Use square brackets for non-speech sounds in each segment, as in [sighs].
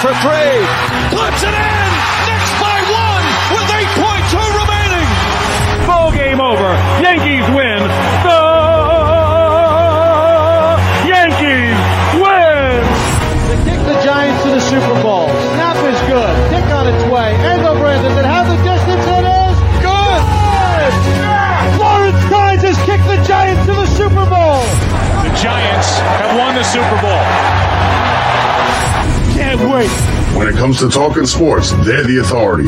for three. When it comes to talking sports, they're the authority.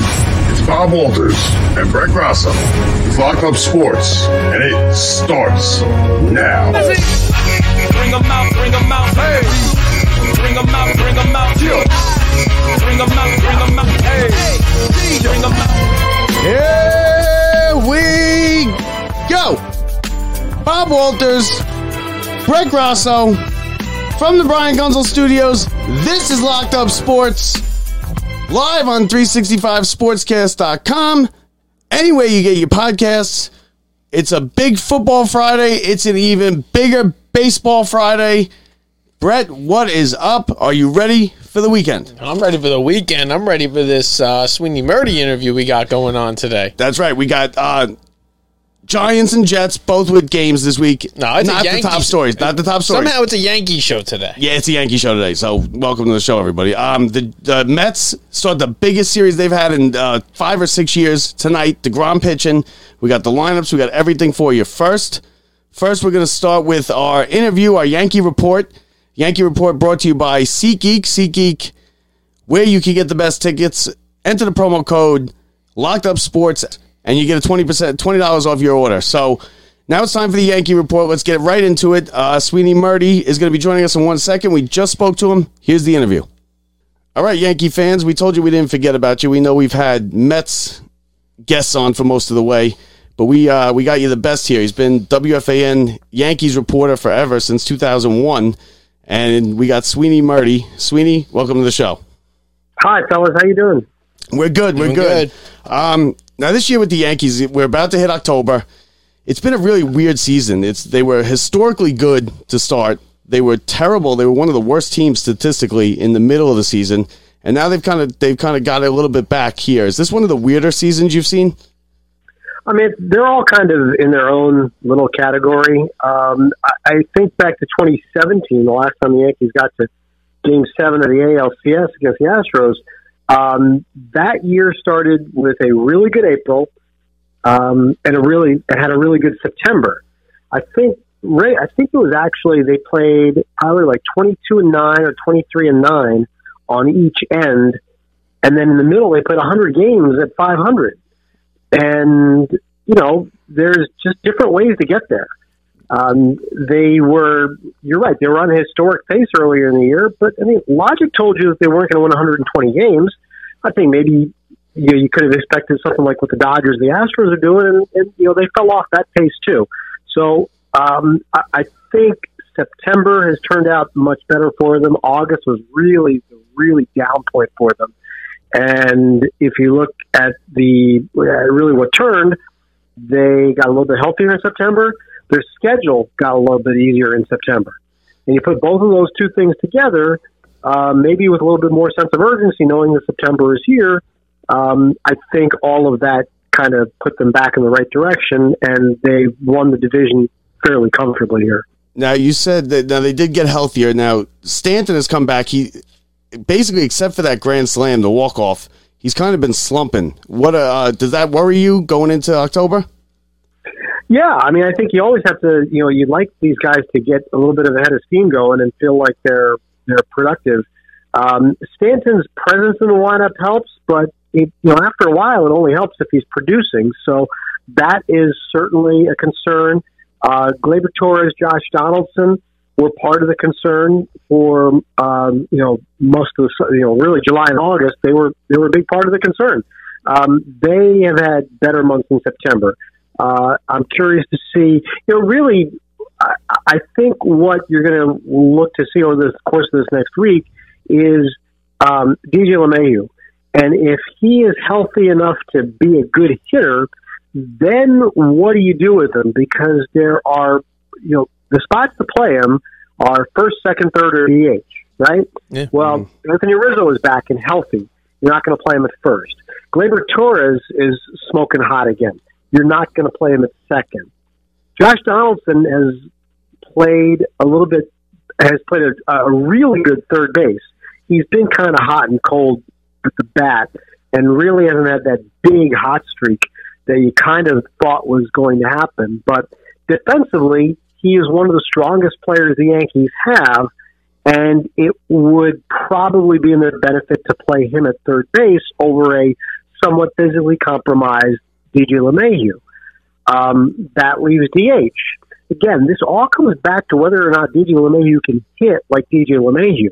It's Bob Walters and Brett Grasso. It's Locked Up Sports, and it starts now. Bring them out, bring them out, hey. Bring them out, bring them out, yeah. Bring them out, bring them out, hey. Bring them out. Here we go. Bob Walters, Brett Grasso, from the Brian Gunzel Studios. This is Locked Up Sports, live on 365sportscast.com. Anyway, you get your podcasts, it's a big football Friday. It's an even bigger baseball Friday. Brett, what is up? Are you ready for the weekend? I'm ready for the weekend. I'm ready for this uh, Sweeny Murti interview we got going on today. That's right. We got uh, Giants and Jets both with games this week. No, it's a not the top stories. Not the top stories. Somehow it's a Yankee show today. Yeah, it's a Yankee show today. So welcome to the show, everybody. Um, the, the Mets start the biggest series they've had in uh, five or six years tonight. The deGrom pitching. We got the lineups. We got everything for you. First, first we're going to start with our interview, our Yankee report. Yankee report brought to you by SeatGeek. SeatGeek, where you can get the best tickets. Enter the promo code Locked Up Sports, and you get a twenty percent, twenty dollars off your order. So. Now it's time for the Yankee report. Let's get right into it. Uh, Sweeny Murti is going to be joining us in one second. We just spoke to him. Here's the interview. All right, Yankee fans, we told you we didn't forget about you. We know we've had Mets guests on for most of the way, but we uh, we got you the best here. He's been WFAN Yankees reporter forever since 2001, and we got Sweeny Murti. Sweeny, welcome to the show. Hi, fellas. How you doing? We're good. We're Doing good. Um, now this year with the Yankees, we're about to hit October. It's been a really weird season. It's they were historically good to start. They were terrible. They were one of the worst teams statistically in the middle of the season, and now they've kind of they've kind of got a little bit back here. Is this one of the weirder seasons you've seen? I mean, they're all kind of in their own little category. Um, I, I think back to 2017, the last time the Yankees got to Game Seven of the ALCS against the Astros. Um, that year started with a really good April um, and a really it had a really good September. I think Ray, I think it was actually they played probably like 22 and nine or 23 and nine on each end, and then in the middle they played 100 games at 500. And you know, there's just different ways to get there. Um, they were, you're right, they were on a historic pace earlier in the year, but I mean, logic told you that they weren't going to win 120 games. I think maybe you, know, you could have expected something like what the Dodgers, the Astros are doing, and, and you know they fell off that pace too. So um, I, I think September has turned out much better for them. August was really, really down point for them. And if you look at the uh, really what turned, they got a little bit healthier in September. Their schedule got a little bit easier in September. And you put both of those two things together, uh, maybe with a little bit more sense of urgency, knowing that September is here. Um, I think all of that kind of put them back in the right direction, and they won the division fairly comfortably here. Now you said that now they did get healthier. Now Stanton has come back. He basically, except for that grand slam, the walk off, he's kind of been slumping. What uh, does that worry you going into October? Yeah, I mean, I think you always have to, you know, you'd like these guys to get a little bit of a head of steam going and feel like they're they're productive. Um, Stanton's presence in the lineup helps, but it, you know, after a while, it only helps if he's producing. So that is certainly a concern. Uh, Gleyber Torres, Josh Donaldson were part of the concern for um, you know most of the you know really July and August. They were they were a big part of the concern. Um, they have had better months in September. Uh, I'm curious to see. You know, really, I, I think what you're going to look to see over the course of this next week is um, DJ LeMahieu, and if he is healthy enough to be a good hitter, then what do you do with him? Because there are, you know, the spots to play him are first, second, third, or DH. right? Yeah. Well, Anthony Rizzo is back and healthy. You're not going to play him at first. Gleyber Torres is smoking hot again. You're not going to play him at second. Josh Donaldson has played a little bit, has played a, a really good third base. He's been kind of hot and cold at the bat and really hasn't had that big hot streak that you kind of thought was going to happen. But defensively, he is one of the strongest players the Yankees have, and it would probably be in their benefit to play him at third base over a somewhat physically compromised DJ LeMahieu. Um, that leaves DH. Again, this all comes back to whether or not DJ LeMahieu can hit like DJ LeMahieu.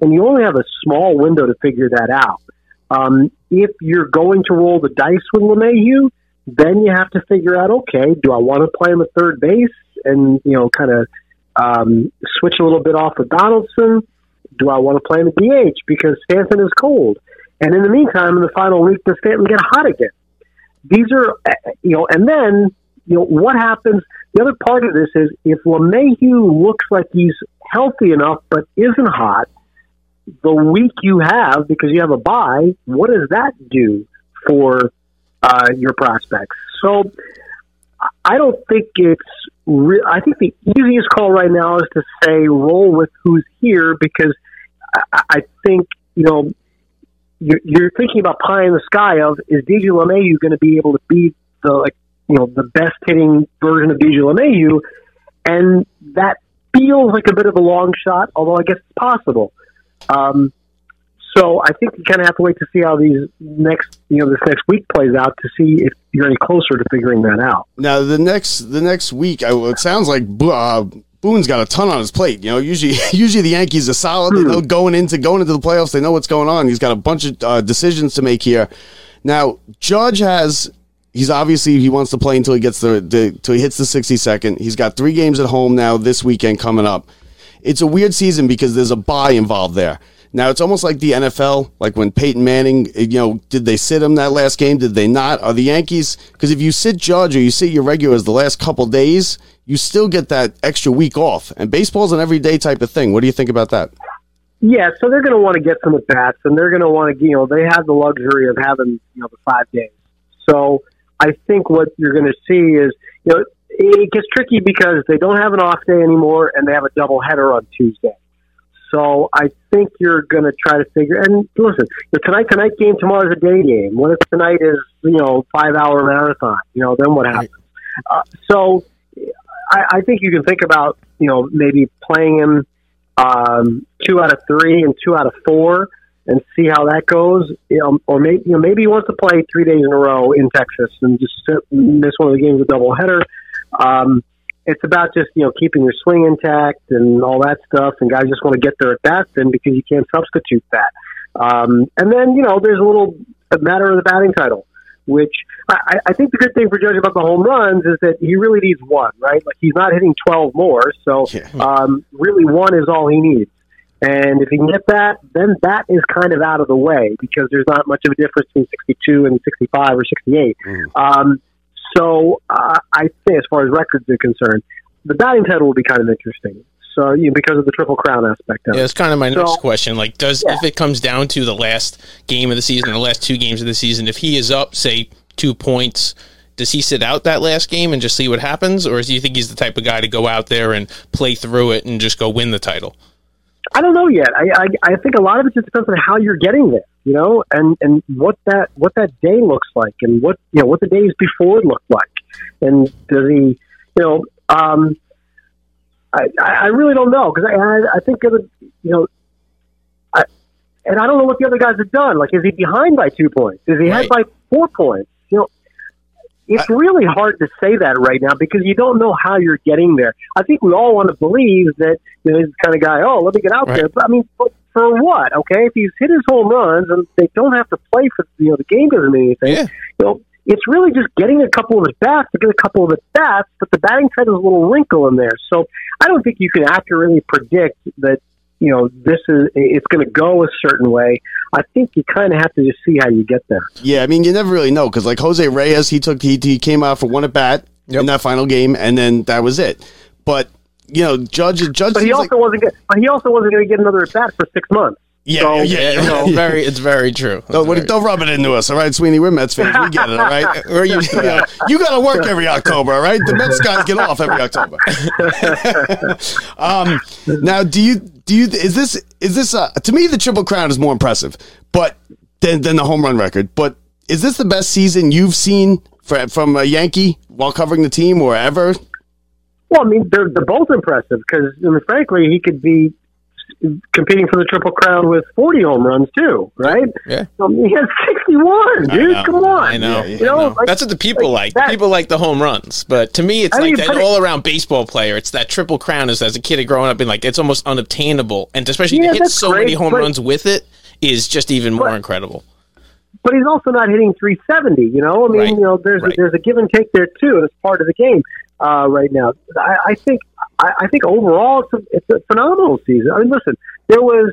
And you only have a small window to figure that out. Um, if you're going to roll the dice with LeMahieu, then you have to figure out, okay, do I want to play him at third base and, you know, kind of um, switch a little bit off of Donaldson? Do I want to play him at DH because Stanton is cold? And in the meantime, in the final week, does Stanton get hot again? These are, uh, you know, and then, you know, what happens? The other part of this is if LeMahieu looks like he's healthy enough but isn't hot, the week you have because you have a bye, what does that do for uh, your prospects? So I don't think it's. Re- I think the easiest call right now is to say roll with who's here because I, I think you know you're, you're thinking about pie in the sky of is DJ LeMahieu going to be able to be the like you know the best hitting version of DJ LeMahieu, and that feels like a bit of a long shot, although I guess it's possible. Um, so I think you kind of have to wait to see how these next, you know, this next week plays out to see if you're any closer to figuring that out. Now the next the next week, I, it sounds like uh, Boone's got a ton on his plate. You know, usually [laughs] usually the Yankees are solid. Know going into going into the playoffs, they know what's going on. He's got a bunch of uh, decisions to make here. Now Judge has. He's obviously he wants to play until he gets the, the until he hits the 62nd. He's got three games at home now this weekend coming up. It's a weird season because there's a bye involved there. Now it's almost like the NFL, like when Peyton Manning, eh, you know, did they sit him that last game? Did they not? Are the Yankees? Because if you sit Judge or you sit your regulars the last couple days, you still get that extra week off. And baseball's an everyday type of thing. What do you think about that? Yeah, so they're going to want to get some at bats, and they're going to want to, you know, they have the luxury of having, you know, the five days. So I think what you're going to see is, you know, it gets tricky because they don't have an off day anymore, and they have a double header on Tuesday. So I think you're going to try to figure. And listen, the tonight tonight game tomorrow is a day game. What if tonight is you know five hour marathon? You know, then what happens? Uh, so I, I think you can think about you know maybe playing him um, two out of three and two out of four and see how that goes. You know, or maybe you know maybe he wants to play three days in a row in Texas and just sit, miss one of the games a double header. Um, it's about just you know keeping your swing intact and all that stuff, and guys just want to get their at bats in because you can't substitute that. Um, and then you know there's a little a matter of the batting title, which I, I think the good thing for Judge about the home runs is that he really needs one, right? Like he's not hitting 12 more, so Yeah. um, really one is all he needs. And if he can get that, then that is kind of out of the way because there's not much of a difference between 62 and 65 or 68. Um, so uh, I think, as far as records are concerned, the batting title will be kind of interesting. So you know, because of the triple crown aspect of Yeah, it. it's kind of my So- next question. Like, does Yeah. if it comes down to the last game of the season, the last two games of the season, if he is up, say two points, does he sit out that last game and just see what happens, or do you think he's the type of guy to go out there and play through it and just go win the title? I don't know yet. I, I I think a lot of it just depends on how you're getting there, you know, and and what that what that day looks like, and what you know what the days before look like, and does he, you know, um, I I really don't know because I, I I think it, you know, I and I don't know what the other guys have done. Like, is he behind by two points? Is he ahead by four points? You know. It's really hard to say that right now because you don't know how you're getting there. I think we all want to believe that you know, he's the kind of guy. Oh, let me get out Right. there. But I mean, for, for what? Okay, if he's hit his home runs and they don't have to play for you know the game doesn't mean anything. Yeah. You know, it's really just getting a couple of at bats to get a couple of at bats, but the batting title is a little wrinkle in there. So I don't think you can accurately predict that. You know, this is it's going to go a certain way. I think you kind of have to just see how you get there. Yeah, I mean, you never really know because like Jose Reyes, he took he, he came out for one at bat Yep. in that final game, and then that was it. But you know, Judge Judge But he also like wasn't. Get, but he also wasn't going to get another at bat for six months. Yeah, So, yeah, yeah, [laughs] you know, very, it's very true. Don't, very- don't rub it into us, all right, Sweeny. We're Mets fans. We get it, all right. [laughs] Or you, you, know, you got to work every October, all right. The Mets guys get off every October. [laughs] um, now, do you do you is this is this uh, to me the triple crown is more impressive, but than than the home run record. But is this the best season you've seen for, from a Yankee while covering the team or ever? Well, I mean, they're they're both impressive because, I mean, frankly, he could be competing for the triple crown with 40 home runs too, right? Yeah. Um, he has 61, dude. Come on. I know. You know, I know. like- That's what the people like. that- people like the home runs, but to me, it's I like mean, that all-around baseball player. It's that triple crown. Is as a kid growing up, being like it's almost unobtainable, and especially Yeah, to hit so many home but- runs with it is just even more But- incredible. but he's also not hitting 370. You know, I mean, Right. you know, there's Right. a, there's a give and take there too, and it's part of the game uh, right now. I, I think I, I think overall it's a, it's a phenomenal season. I mean, listen, there was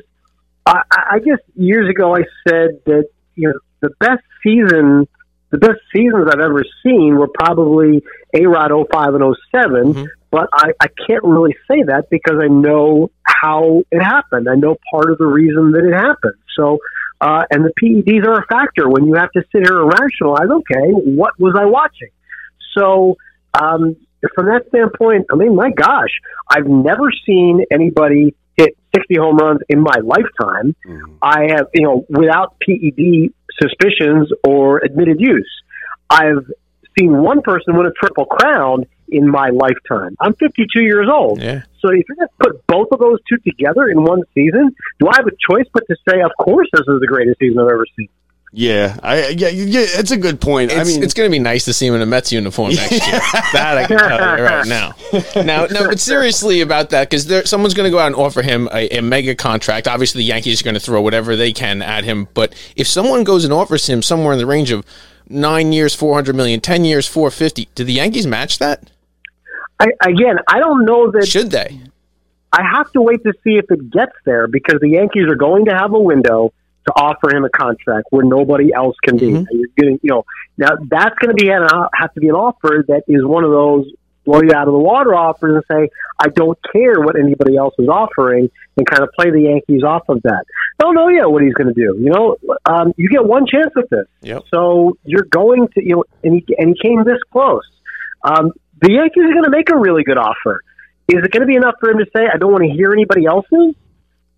I, I guess years ago I said that you know the best season. The best seasons I've ever seen were probably A Rod 05 and 7 Mhm. but I, I can't really say that because I know how it happened. I know part of the reason that it happened. So, uh, and the PEDs are a factor when you have to sit here and rationalize, okay, what was I watching? So, um, from that standpoint, I mean, my gosh, I've never seen anybody hit 60 home runs in my lifetime. Mm-hmm. I have, you know, without PED suspicions or admitted use. I've seen one person win a triple crown in my lifetime. I'm 52 years old. Yeah. So if you're going to put both of those two together in one season, do I have a choice but to say, of course, this is the greatest season I've ever seen? Yeah, I yeah, yeah it's a good point. It's, I mean, it's going to be nice to see him in a Mets uniform next year. [laughs] that I can tell you right [laughs] now. Now, no, but seriously about that, because there, someone's going to go out and offer him a, a mega contract. Obviously, the Yankees are going to throw whatever they can at him. But if someone goes and offers him somewhere in the range of nine years, four hundred million, ten years, four fifty, do the Yankees match that? I, again, I don't know that Should they? I have to wait to see if it gets there because the Yankees are going to have a window to offer him a contract where nobody else can be. Mhm. You're getting, you know, now that's going to be an, have to be an offer that is one of those blow you out of the water offers and say, I don't care what anybody else is offering and kind of play the Yankees off of that. Don't know yet what he's going to do. You know, um, you get one chance at this. Yep. So you're going to, you know, and he, and he came this close. Um, the Yankees are going to make a really good offer. Is it going to be enough for him to say, I don't want to hear anybody else's?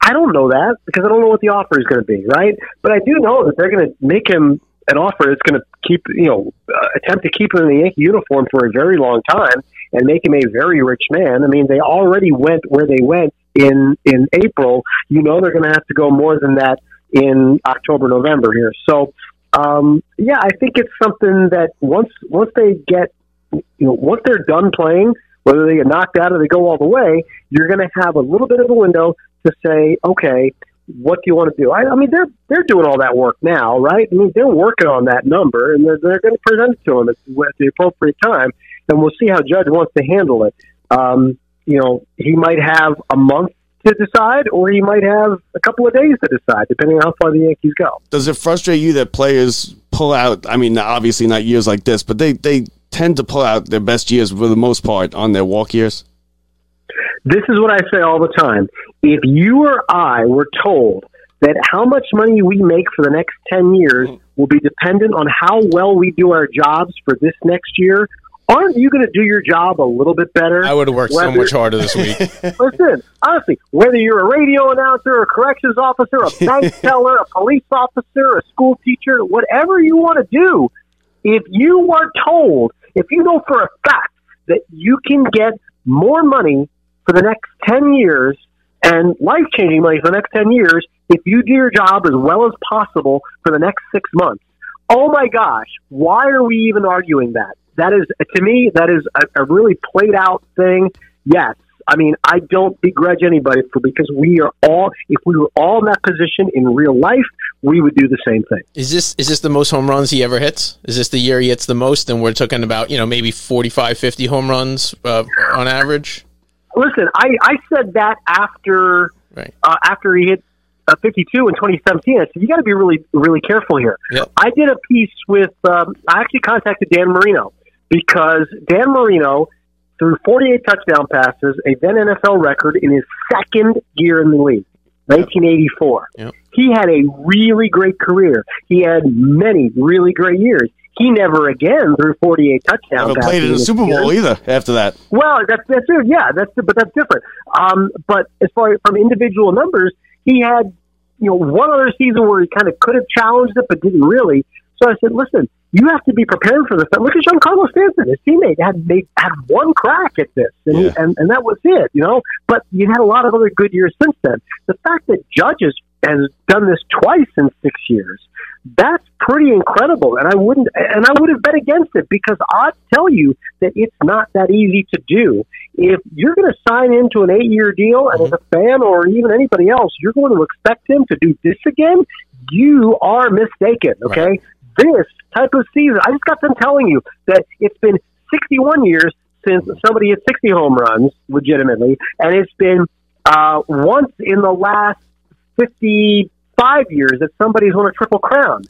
I don't know that because I don't know what the offer is going to be, right? But I do know that they're going to make him an offer that's going to keep, you know, uh, attempt to keep him in the Yankee uniform for a very long time and make him a very rich man. I mean, they already went where they went in in April. You know, they're going to have to go more than that in October, November here. So, um, yeah, I think it's something that once once they get, you know, once they're done playing, whether they get knocked out or they go all the way, you're going to have a little bit of a window to say, okay, what do you want to do? I, I mean, they're they're doing all that work now, right? I mean, they're working on that number, and they're they're going to present it to him at, at the appropriate time, and we'll see how Judge wants to handle it. Um, you know, he might have a month to decide, or he might have a couple of days to decide, depending on how far the Yankees go. does it frustrate you that players pull out? I mean, obviously not years like this, but they they tend to pull out their best years for the most part on their walk years. This is what I say all the time. If you or I were told that how much money we make for the next 10 years will be dependent on how well we do our jobs for this next year, aren't you going to do your job a little bit better? I would have worked so much harder this week. [laughs] Listen, honestly, whether you're a radio announcer, a corrections officer, a bank [laughs] teller, a police officer, a school teacher, whatever you want to do, if you are told, if you know for a fact that you can get more money for the next 10 years and life changing money for the next 10 years, if you do your job as well as possible for the next six months, oh my gosh, why are we even arguing that? That is, to me, that is a, a really played out thing. Yes. I mean, I don't begrudge anybody for because we are all, if we were all in that position in real life, we would do the same thing. Is this is this the most home runs he ever hits? Is this the year he hits the most? And we're talking about you know maybe 45, 50 home runs uh, on average. Listen, I, I said that after Right. uh, after he hit uh, 52 in 2017. I said you got to be really really careful here. Yep. I did a piece with um, I actually contacted Dan Marino because Dan Marino threw 48 touchdown passes, a then NFL record in his second year in the league, 1984. Yep. He had a really great career. He had many really great years. He never again threw 48 touchdowns. Never played in his Super. Bowl either after that. Well, that's that's it. Yeah, that's but that's different. Um, but as far from individual numbers, he had you know one other season where he kind of could have challenged it, but didn't really. So I said, listen, you have to be prepared for this. Look at Giancarlo Stanton, his teammate had made had one crack at this, and, he, and and that was it. You know, but you had a lot of other good years since then. The fact that Judges has done this twice in six years. That's pretty incredible, and I wouldn't, and I would have bet against it because I tell you that it's not that easy to do. If you're going to sign into an eight-year deal, and as a fan or even anybody else, you're going to expect him to do this again, you are mistaken. Okay, this type of season, I just got them telling you that it's been 61 years since somebody hit 60 home runs legitimately, and it's been uh, once in the last 55 years that somebody's won a triple crown.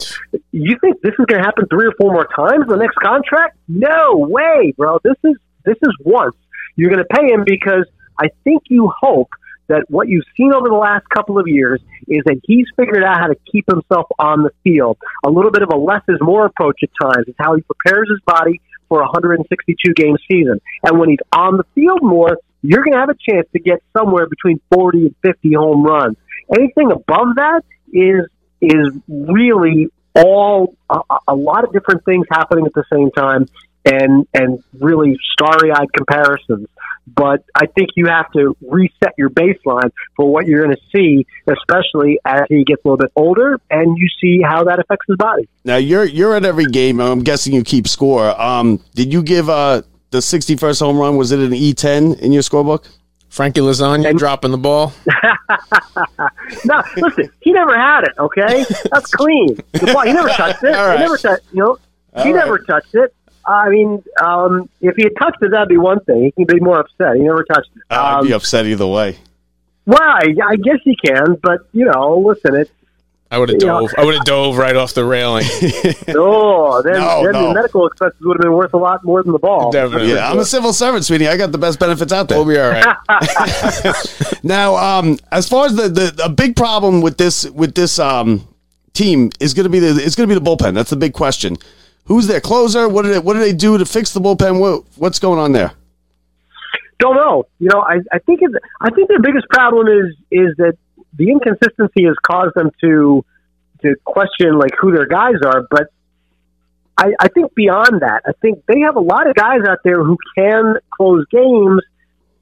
You think this is going to happen three or four more times in the next contract? No way, bro. This is this is once. You're going to pay him because I think you hope that what you've seen over the last couple of years is that he's figured out how to keep himself on the field. A little bit of a less is more approach at times. It's how he prepares his body for a 162 game season. And when he's on the field more, you're going to have a chance to get somewhere between 40 and 50 home runs. Anything above that is is really all a, a lot of different things happening at the same time and and really starry-eyed comparisons but I think you have to reset your baseline for what you're going to see, especially as he gets a little bit older, and you see how that affects his body. Now you're you're at every game. I'm guessing you keep score. Um, did you give uh the 61st home run? Was it an E10 in your scorebook? Frankie Lasagna dropping the ball. [laughs] No, listen, he never had it. Okay, that's clean. The ball, he never [laughs] touched it. All right. He never touched. You know, he All right. never touched it. I mean, um, if he had touched it, that'd be one thing. He can be more upset. He never touched it. I'd Um, be upset either way. well, I, I guess he can, but you know, listen, it's I would have Yeah. dove. I would have dove right off the railing. [laughs] oh, then, No, then no. the medical expenses would have been worth a lot more than the ball. Definitely. Yeah, I'm a civil servant, sweetie. I got the best benefits out there. We'll be all right. [laughs] [laughs] Now, um, as far as the, the a big problem with this with this um team is going to be the it's going to be the bullpen. That's the big question. Who's their closer? What did they, what do they do to fix the bullpen? What, what's going on there? Don't know. You know, I, I think it's, I think their biggest problem is is that the inconsistency has caused them to to question like who their guys are. But I, I think beyond that, I think they have a lot of guys out there who can close games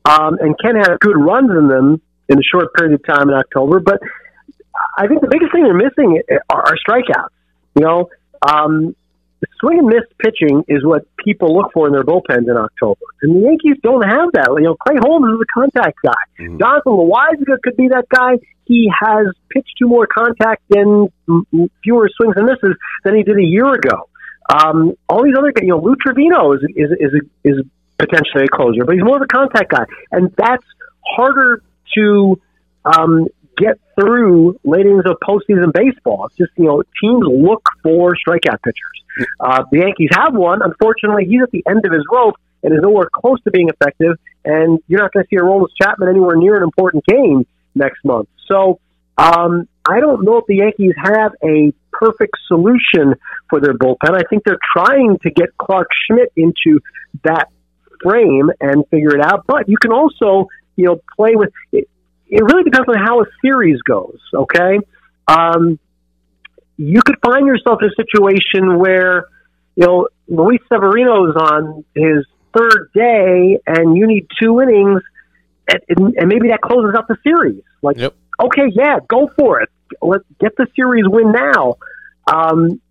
um, and can have good runs in them in a short period of time in October. But I think the biggest thing they're missing are, are strikeouts. You know, um, swing and miss pitching is what people look for in their bullpens in October, and the Yankees don't have that. You know, Clay Holmes is a contact guy. Jonathan Loáisiga could be that guy. He has pitched to more contact and fewer swings and misses than he did a year ago. Um, all these other guys, you know, Lou Trivino is is is is potentially a closer, but he's more of a contact guy, and that's harder to um, get through late innings of postseason baseball. It's just you know teams look for strikeout pitchers. Uh, the Yankees have one. Unfortunately, he's at the end of his rope and is nowhere close to being effective. And you're not going to see a Aroldis Chapman anywhere near an important game next month. So um, I don't know if the Yankees have a perfect solution for their bullpen. I think they're trying to get Clarke Schmidt into that frame and figure it out. But you can also, you know, play with it. It really depends on how a series goes. Okay, um, you could find yourself in a situation where, you know, Luis Severino's on his third day, and you need two innings, and, and maybe that closes out the series. Like, Yep. okay, yeah, go for it. Let's get the series win now. Um,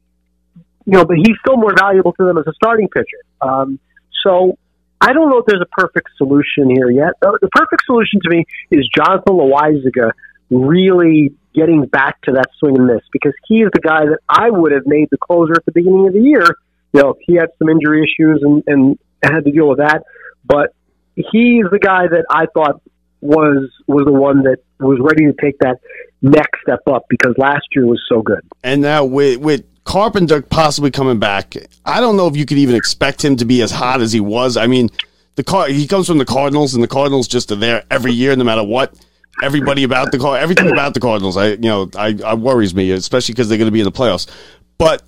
you know, but he's still more valuable to them as a starting pitcher. Um, so I don't know if there's a perfect solution here yet. Uh, The perfect solution to me is Jonathan Loáisiga really getting back to that swing and miss because he is the guy that I would have made the closer at the beginning of the year. You know, he had some injury issues and, and had to deal with that, but he's the guy that I thought was was the one that was ready to take that next step up because last year was so good. And now with with Carpenter possibly coming back, I don't know if you could even expect him to be as hot as he was. I mean, the car he comes from the Cardinals, and the Cardinals just are there every year, no matter what. Everybody about the car, everything about the Cardinals, I you know, I, I worries me, especially because they're going to be in the playoffs. But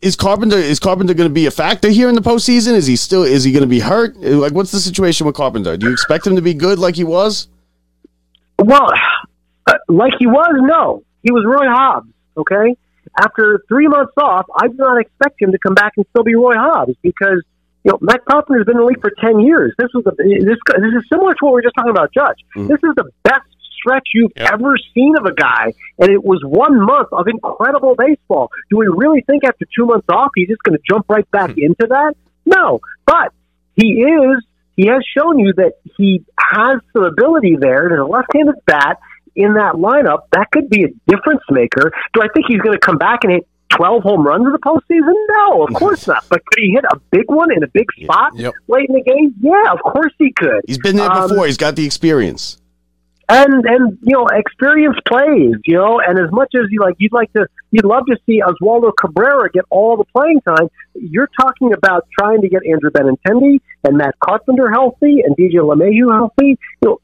is Carpenter is Carpenter going to be a factor here in the postseason? Is he still is he going to be hurt? Like, what's the situation with Carpenter? Do you expect him to be good like he was? Well, uh, like he was, no. He was Roy Hobbs, okay? After three months off, I do not expect him to come back and still be Roy Hobbs because, you know, Matt Carpenter's been in the league for 10 years. This was the, this, this is similar to what we were just talking about, Judge. Mm-hmm. This is the best stretch you've Yep. ever seen of a guy, and it was one month of incredible baseball. Do we really think after two months off he's just going to jump right back hmm. into that? No, but he is. He has shown you that he has some ability there. There's a left-handed bat in that lineup that could be a difference maker. Do I think he's going to come back and hit 12 home runs in the postseason? No, of course not. But could he hit a big one in a big spot Yep. late in the game? Yeah, of course he could. He's been there Um, before. He's got the experience. and and you know experience plays you know and as much as you like you'd like to you'd love to see Oswaldo Cabrera get all the playing time you're talking about trying to get Andrew Benintendi and Matt Carpenter healthy and DJ LeMahieu healthy you know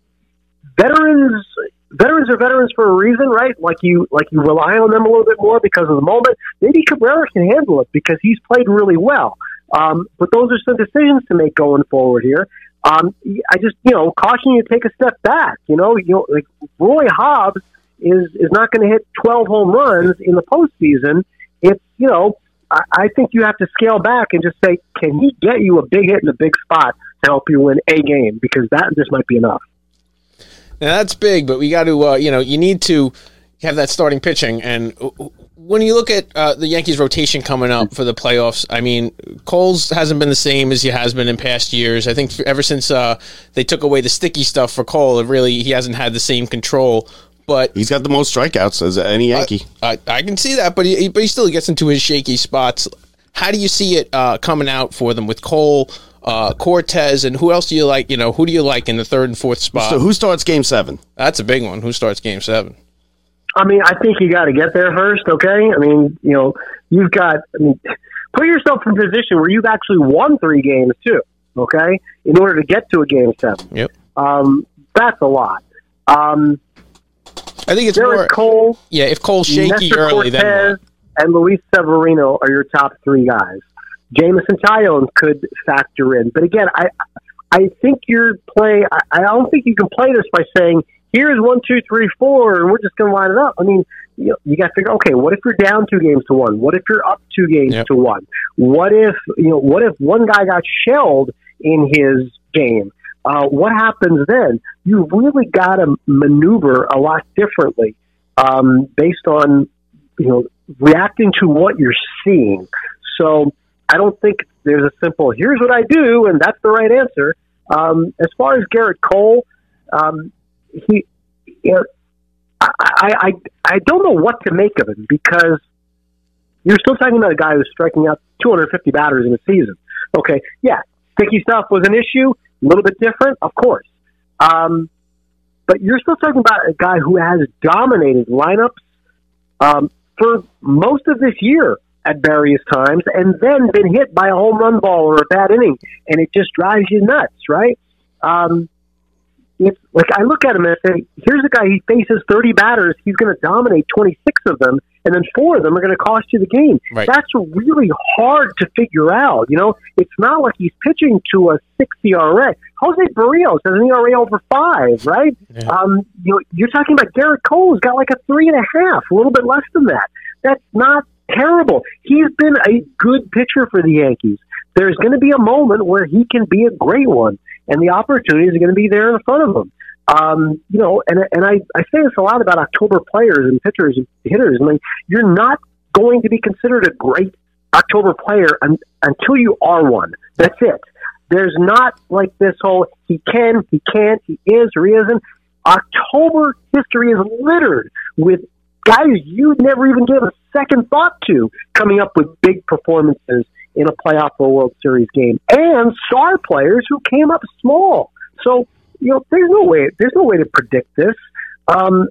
veterans veterans are veterans for a reason right like you like you rely on them a little bit more because of the moment maybe Cabrera can handle it because he's played really well um, but those are some decisions to make going forward here um, I just, you know, caution you to take a step back. You know, you know, like Roy Hobbs is is not going to hit 12 home runs in the postseason. It's, you know, I, I think you have to scale back and just say, can he get you a big hit in a big spot to help you win a game? Because that just might be enough. Now that's big, but we got to, uh, you know, you need to have that starting pitching. And when you look at uh, the Yankees' rotation coming up for the playoffs, I mean, Cole's hasn't been the same as he has been in past years. I think ever since uh, they took away the sticky stuff for Cole, it really he hasn't had the same control. But He's got the most strikeouts as any Yankee. I, I can see that, but he, but he still gets into his shaky spots. How do you see it uh, coming out for them with Cole, uh, Cortes, and who else do you like? You know, who do you like in the third and fourth spot? so who starts Game Seven? That's a big one. Who starts Game Seven? I mean, I think you got to get there first, okay? I mean, you know, you've got, I mean, put yourself in a position where you've actually won three games too, okay? In order to get to a game seven. Yep. Um, that's a lot. Um, I think it's Gerrit more. Cole, Yeah, if Cole's shaky Nestor early, then Cortes, what? and Luis Severino are your top three guys. Jameson Taillon could factor in, but again, I I think you're play. I, I don't think you can play this by saying here's one, two, three, four, and we're just going to line it up. I mean, you, know, you got to figure. Okay, what if you're down two games to one? What if you're up two games Yep. to one? What if you know? What if one guy got shelled in his game? Uh, what happens then? You've really got to maneuver a lot differently um, based on you know reacting to what you're seeing. So I don't think there's a simple here's what I do and that's the right answer. Um, as far as Gerrit Cole, um, he, you know, I, I, I, don't know what to make of him because you're still talking about a guy who's striking out 250 batters in a season. Okay, yeah, sticky stuff was an issue, a little bit different, of course. Um, but you're still talking about a guy who has dominated lineups um, for most of this year at various times, and then been hit by a home run ball or a bad inning, and it just drives you nuts, right? Um, it's like I look at him and I say, "Here's a guy. He faces 30 batters. He's going to dominate 26 of them, and then four of them are going to cost you the game. Right. That's really hard to figure out. You know, it's not like he's pitching to a six ERA. Jose Berrios has an ERA over five, right? Um, you know, you're talking about Gerrit Cole who's got like a three and a half, a little bit less than that. That's not terrible. He's been a good pitcher for the Yankees. There's going to be a moment where he can be a great one, and the opportunities are going to be there in front of him. Um, you know, and and I, I say this a lot about October players and pitchers and hitters. I mean, you're not going to be considered a great October player un, until you are one. That's it. There's not like this whole he can, he can't, he is or he isn't. October history is littered with guys you never even gave a second thought to coming up with big performances in a playoff or World Series game, and star players who came up small. So you know, there's no way there's no way to predict this. Um,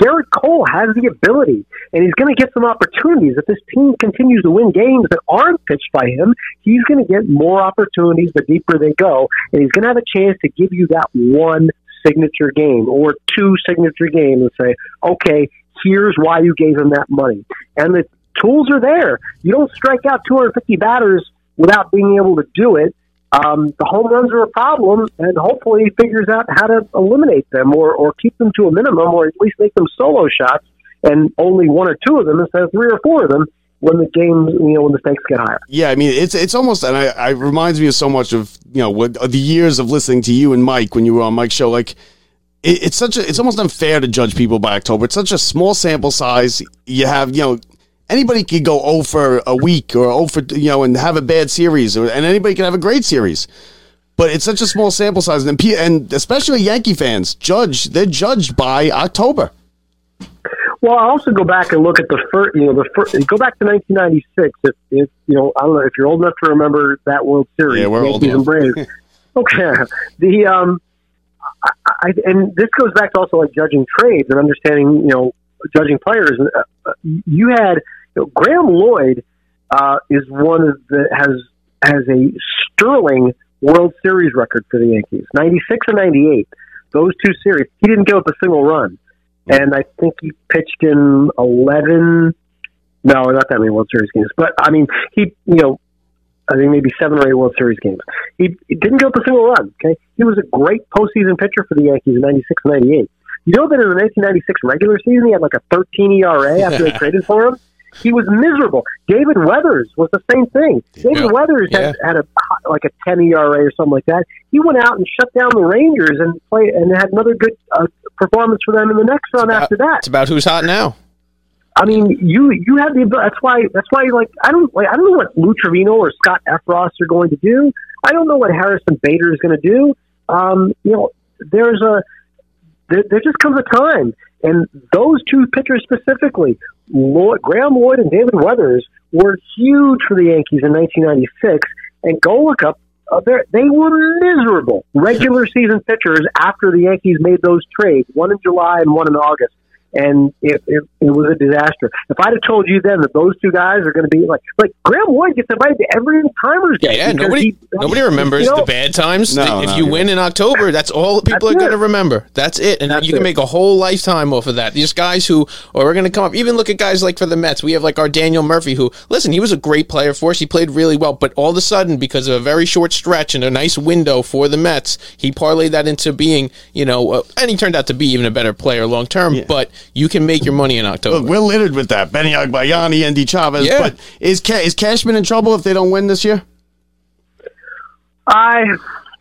Gerrit Cole has the ability, and he's going to get some opportunities. If this team continues to win games that aren't pitched by him, he's going to get more opportunities the deeper they go, and he's going to have a chance to give you that one signature game or two signature games and say, okay, here's why you gave him that money. And the tools are there. You don't strike out 250 batters without being able to do it. Um, the home runs are a problem, and hopefully he figures out how to eliminate them or, or keep them to a minimum, or at least make them solo shots and only one or two of them instead of three or four of them when the game, you know, when the stakes get higher. Yeah, I mean, it's it's almost, and I, I reminds me of so much of you know what the years of listening to you and Mike when you were on Mike's show. Like, it, it's such a, it's almost unfair to judge people by October. It's such a small sample size. You have, you know, anybody could go 0 for a week or 0 for you know and have a bad series, or, and anybody can have a great series. But it's such a small sample size, and and especially Yankee fans judge. They're judged by October. Well, I also go back and look at the first, you know, the first, go back to 1996. If, if, you know, I don't know if you're old enough to remember that World Series, Yeah, we're old Yankees and Braves. [laughs] okay. The, um, I, I, and this goes back to also like judging trades and understanding, you know, judging players. Uh, uh, You had, you know, Graeme Lloyd, uh, is one of the, has, has a sterling World Series record for the Yankees, 96 and 98. Those two series, he didn't give up a single run and I think he pitched in eleven. No, not that many World Series games, but I mean, he you know, I think maybe seven or eight World Series games. He, he didn't give up a single run. Okay, he was a great postseason pitcher for the Yankees in '96 and '98. You know that in the 1996 regular season, he had like a 13 ERA [laughs] after they traded for him. He was miserable. David Weathers was the same thing. David Yeah. Weathers had, had a like a 10 ERA or something like that. He went out and shut down the Rangers and play and had another good uh, performance for them in the next run after that. It's about who's hot now. I mean, you you have the. That's why that's why like I don't like I don't know what Lou Trivino or Scott Effross are going to do. I don't know what Harrison Bader is going to do. Um, you know, there's a there, there just comes a time, and those two pitchers specifically, Lloyd, Graeme Lloyd and David Weathers, were huge for the Yankees in 1996. And go look up. Uh, they were miserable regular season pitchers after the Yankees made those trades, one in July and one in August and it, it, it was a disaster. If I'd have told you then that those two guys are going to be like like Graham Wood gets invited to every timers game. Yeah, because nobody he- nobody remembers you know, the bad times. No, if no, you you're win in October, that's all people That's are going to remember. That's it, and That's you can it. make a whole lifetime off of that. These guys who are going to come up, even look at guys like for the Mets. We have like our Daniel Murphy, who listen, he was a great player for us. He played really well, but all of a sudden, because of a very short stretch and a nice window for the Mets, he parlayed that into being, you know, uh, and he turned out to be even a better player long term. But you can make your money in October. Look, we're littered with that. Benny Agbayani, Endy Chavez. Yeah. But is Ca- is Cashman in trouble if they don't win this year? I,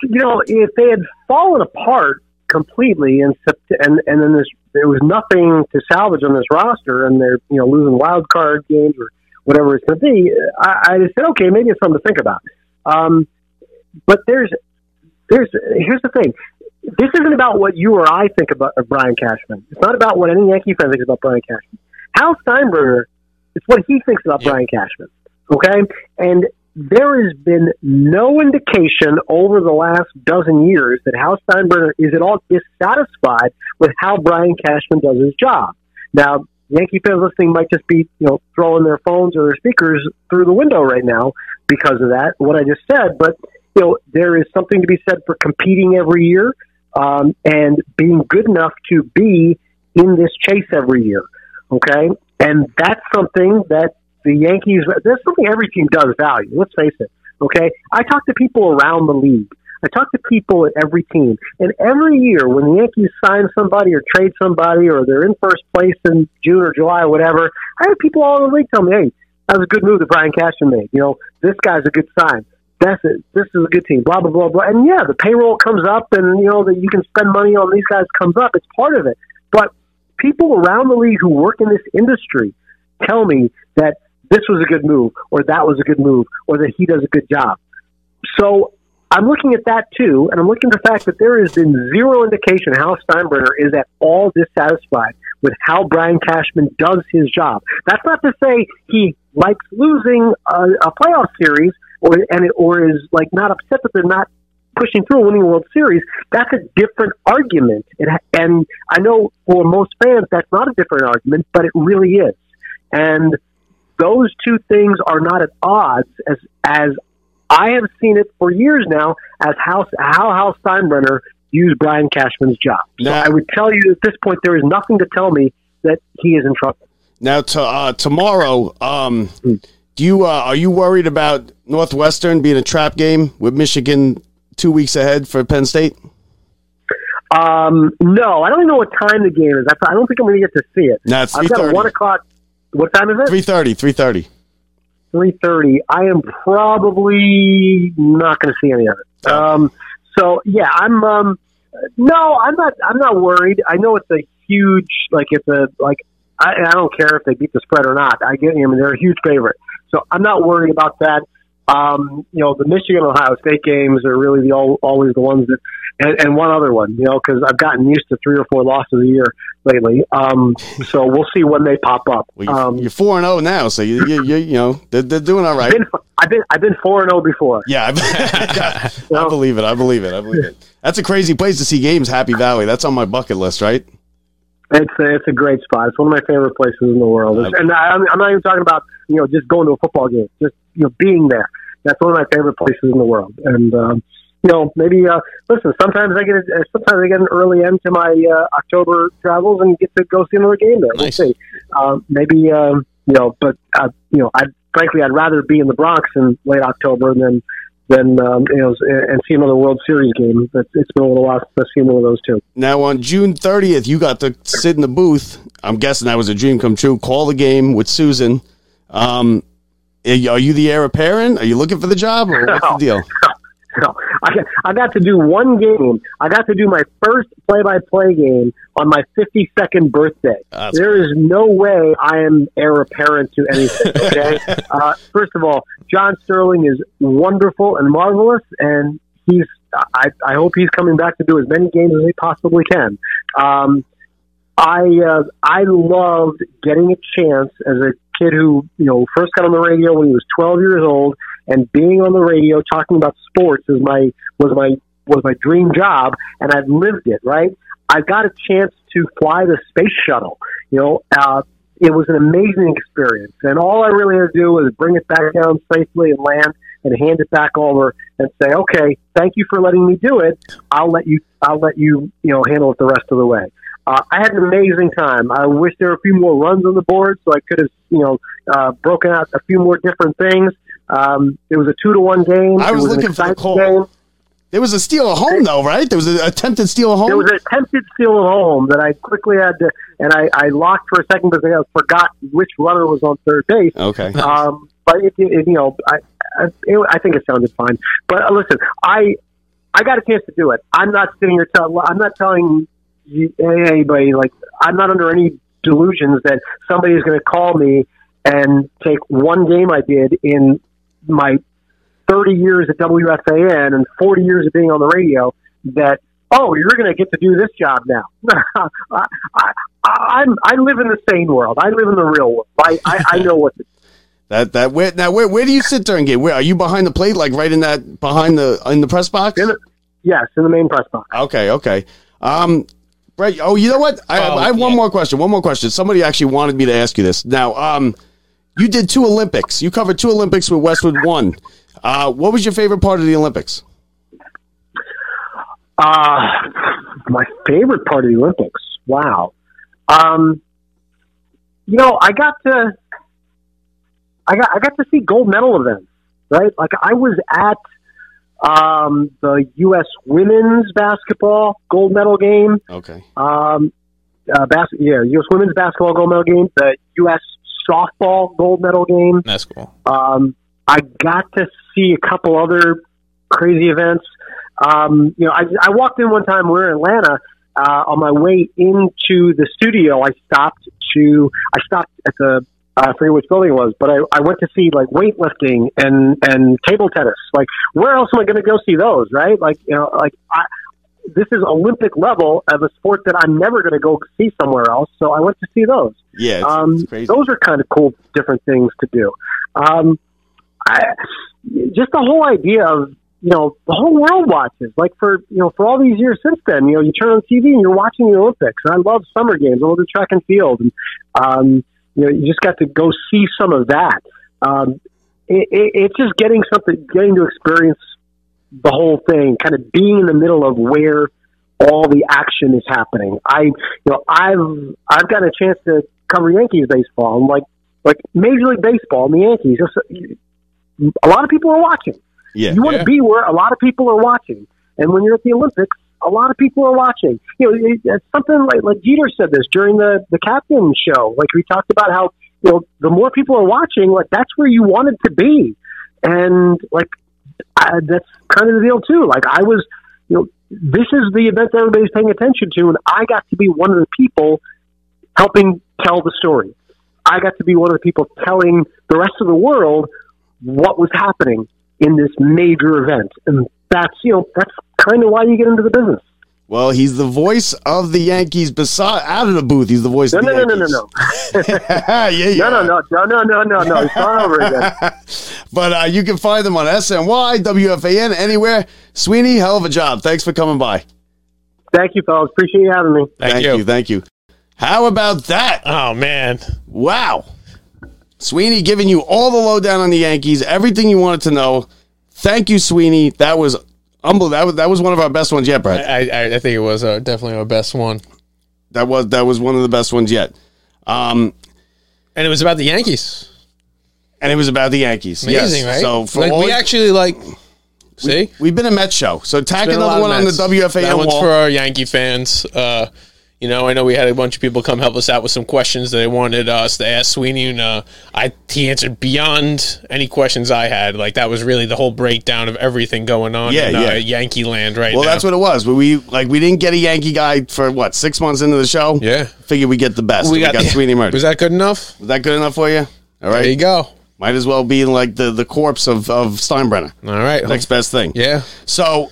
you know, if they had fallen apart completely and Sept- and and then this there was nothing to salvage on this roster, and they're you know losing wild card games or whatever it's going to be, I, I just said okay, maybe it's something to think about. Um, but there's there's here's the thing. This isn't about what you or I think about of Brian Cashman. It's not about what any Yankee fan thinks about Brian Cashman. Hal Steinbrenner, it's what he thinks about Brian Cashman. Okay? And there has been no indication over the last dozen years that Hal Steinbrenner is at all dissatisfied with how Brian Cashman does his job. Now, Yankee fans listening might just be, you know, throwing their phones or their speakers through the window right now because of that, what I just said. But, you know, there is something to be said for competing every year um, and being good enough to be in this chase every year. Okay, and that's something that the Yankees. That's something every team does value. Let's face it. Okay, I talk to people around the league. I talk to people at every team, and every year when the Yankees sign somebody or trade somebody, or they're in first place in June or July or whatever, I have people all over the league tell me, "Hey, that was a good move that Brian Cashman made. You know, this guy's a good sign. That's it. This is a good team. Blah blah blah blah." And yeah, the payroll comes up, and you know that you can spend money on these guys comes up. It's part of it, but people around the league who work in this industry tell me that this was a good move or that was a good move or that he does a good job. So I'm looking at that too, and I'm looking at the fact that there has been zero indication how Steinbrenner is at all dissatisfied with how Brian Cashman does his job. That's not to say he likes losing a, a playoff series or and it, or is like not upset that they're not pushing through winning a World Series, that's a different argument. It, and I know for most fans that's not a different argument, but it really is. And those two things are not at odds as as I have seen it for years now as how how Hal Steinbrenner used Brian Cashman's job. So I would tell you at this point there is nothing to tell me that he is in trouble. Now, to, uh, tomorrow, um, do you uh, are you worried about Northwestern being a trap game with Michigan two weeks ahead for Penn State? Um, no, I don't even know what time the game is. I, I don't think I'm going to get to see it. No, it's I've got 3:30. one o'clock. What time is it? 3.30, 3.30. three thirty. I am probably not going to see any of it. Um, so yeah, I'm. Um, no, I'm not. I'm not worried. I know it's a huge. Like it's a like. I, I don't care if they beat the spread or not. I get. I mean, they're a huge favorite. So I'm not worried about that. Um, you know, the Michigan Ohio State games are really the al- always the ones that, and, and one other one. You know, because I've gotten used to three or four losses a year lately. Um, so we'll see when they pop up. Well, you're, um, you're 4 and 0 now, so you, you, you, you know, they're, they're doing all right. been, I've been I've been four and zero before. Yeah, I [laughs] believe it. I believe it. I believe it. That's a crazy place to see games, Happy Valley. That's on my bucket list, right? It's a, it's a great spot. It's one of my favorite places in the world. It's- and I, I'm not even talking about you know just going to a football game, just you know being there. That's one of my favorite places in the world. And um, you know maybe uh, listen. Sometimes I get a, sometimes I get an early end to my uh, October travels and get to go see another game there. Nice. We'll see. Um, maybe um, you know, but uh, you know, I frankly I'd rather be in the Bronx in late October than than um, you know and see another World Series game. But it's been a little while since I've seen one of those two. Now, on June 30th, you got to sit in the booth. I'm guessing that was a dream come true. Call the game with Suzyn. Um, are you are you the heir apparent? Are you looking for the job, or what's the [laughs] deal? No, I, I got to do one game. I got to do my first play-by-play game on my 52nd birthday. That's there is no way I am heir apparent to anything. [laughs] Okay. uh, first of all, John Sterling is wonderful and marvelous, and he's. I, I hope he's coming back to do as many games as he possibly can. Um, I uh, I loved getting a chance as a kid who you know first got on the radio when he was 12 years old, and being on the radio talking about sports is my was my was my dream job, and I've lived it. Right, I got a chance to fly the space shuttle. You know, uh, it was an amazing experience, and all I really had to do was bring it back down safely and land and hand it back over and say, "Okay, thank you for letting me do it. I'll let you. I'll let you. You know, handle it the rest of the way." Uh, I had an amazing time. I wish there were a few more runs on the board so I could have, you know, uh, broken out a few more different things. Um, it was a two to one game. I It was looking for the call. game. There was a steal at home, though, right? There was an attempted steal at home. There was an attempted steal at home that I quickly had to, and I, I locked for a second because I forgot which runner was on third base. okay. [laughs] Um, but it, it, you know, I, I, it, I think it sounded fine. But uh, listen, I, I got a chance to do it. I'm not sitting here telling. I'm not telling you, anybody like I'm not under any delusions that somebody is going to call me and take one game I did in my 30 years at WFAN and 40 years of being on the radio that oh you're going to get to do this job now. [laughs] I, I, I'm I live in the sane world. I live in the real world. I, I, I know what to [laughs] That that where now where where do you sit during game? Where are you behind the plate, like right in that behind the in the press box? In the- Yes, in the main press box. Okay, okay. Um, Brett. Oh, you know what? I, Oh, I have one more question. One more question. Somebody actually wanted me to ask you this. Now, um, you did two Olympics. You covered two Olympics with Westwood One. Uh, what was your favorite part of the Olympics? Uh, my favorite part of the Olympics. Wow. Um, you know, I got to, I got, I got to see gold medal events, right? Like I was at um, the U.S. women's basketball gold medal game. Okay. Um, uh, bas- yeah, U.S. women's basketball gold medal game. The U.S. softball gold medal game. That's cool. Um, I got to see a couple other crazy events. Um, you know, I, I walked in one time. We were in Atlanta. Uh, on my way into the studio, I stopped to. I stopped at the. I forget which building it was, but I, I went to see like weightlifting and and table tennis. Like, where else am I going to go see those? Right? Like, you know, like I, this is Olympic level of a sport that I'm never going to go see somewhere else. So I went to see those Yeah, it's, um, it's those are kind of cool, different things to do. Um, I, just the whole idea of you know the whole world watches. Like for you know for all these years since then, you know you turn on TV and you're watching the Olympics. And I love summer games. I love the track and field, and um, you know you just got to go see some of that. Um, it, it, it's just getting something, getting to experience the whole thing, kind of being in the middle of where all the action is happening. I, you know, I've I've got a chance to cover Yankees baseball. and like like Major League Baseball and the Yankees. Just, a lot of people are watching. Yeah. You want Yeah. to be where a lot of people are watching, and when you're at the Olympics, a lot of people are watching. You know, it, it's something like like Jeter said this during the the captain show. Like we talked about how you know the more people are watching, like that's where you wanted to be, and like I, that's kind of the deal too. Like I was, you know, this is the event that everybody's paying attention to, and I got to be one of the people helping tell the story. I got to be one of the people telling the rest of the world what was happening in this major event, and that's you know that's kind of why you get into the business. Well, he's the voice of the Yankees. Beside out of the booth, he's the voice No, of no, the no, no, no, Yankees. no, [laughs] yeah, yeah. no, no, no, no, no, no, no. Start over again. [laughs] But uh, you can find them on SNY, WFAN, anywhere. Sweeny, hell of a job. Thanks for coming by. Thank you, fellas. Appreciate you having me. Thank, you. Thank you. How about that? Oh man, Wow. Sweeny giving you all the lowdown on the Yankees, everything you wanted to know. Thank you, Sweeny. That was unbelievable. That was, that was one of our best ones yet, Brett. I, I, I think it was uh, definitely our best one, That was that was one of the best ones yet. Um, and it was about the Yankees. and it was about the Yankees. Amazing, yes. right? So for like we actually like. See, we've been a Met show. So tack another one on the Mets. WFAN That one's wall. for our Yankee fans. Uh, you know, I know we had a bunch of people come help us out with some questions that they wanted us to ask Sweeny, and uh, I he answered beyond any questions I had. Like that was really the whole breakdown of everything going on Yeah, in uh. Yankee land right well, now. that's what it was. We like we didn't get a Yankee guy for what six months into the show. Yeah. figured we get the best. We, got, Sweeny Murti. Was that good enough? Was that good enough for you? All right, There you go. Might as well be like the the corpse of of Steinbrenner. All right. Next best thing. Yeah. So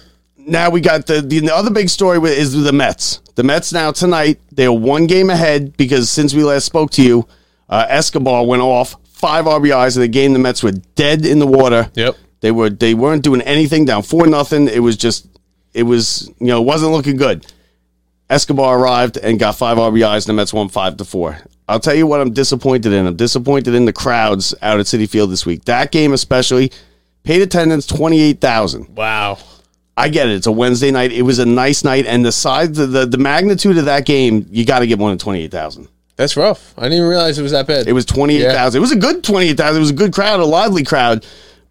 now we got the the other big story is the Mets. The Mets now tonight they are one game ahead because since we last spoke to you, uh, Escobar went off five RBIs in the game. The Mets were dead in the water. Yep. They were they weren't doing anything down four nothing. It was just it was you know it wasn't looking good. Escobar arrived and got five RBIs, and the Mets won five to four. I'll tell you what I'm disappointed in. I'm disappointed in the crowds out at Citi Field this week. That game especially, paid attendance twenty eight thousand. Wow. I get it. It's a Wednesday night. It was a nice night, and the size, the the, the magnitude of that game, you got to get more than twenty eight thousand. That's rough. I didn't even realize it was that bad. It was twenty eight thousand. It was a good twenty eight thousand. It was a good crowd, a lively crowd,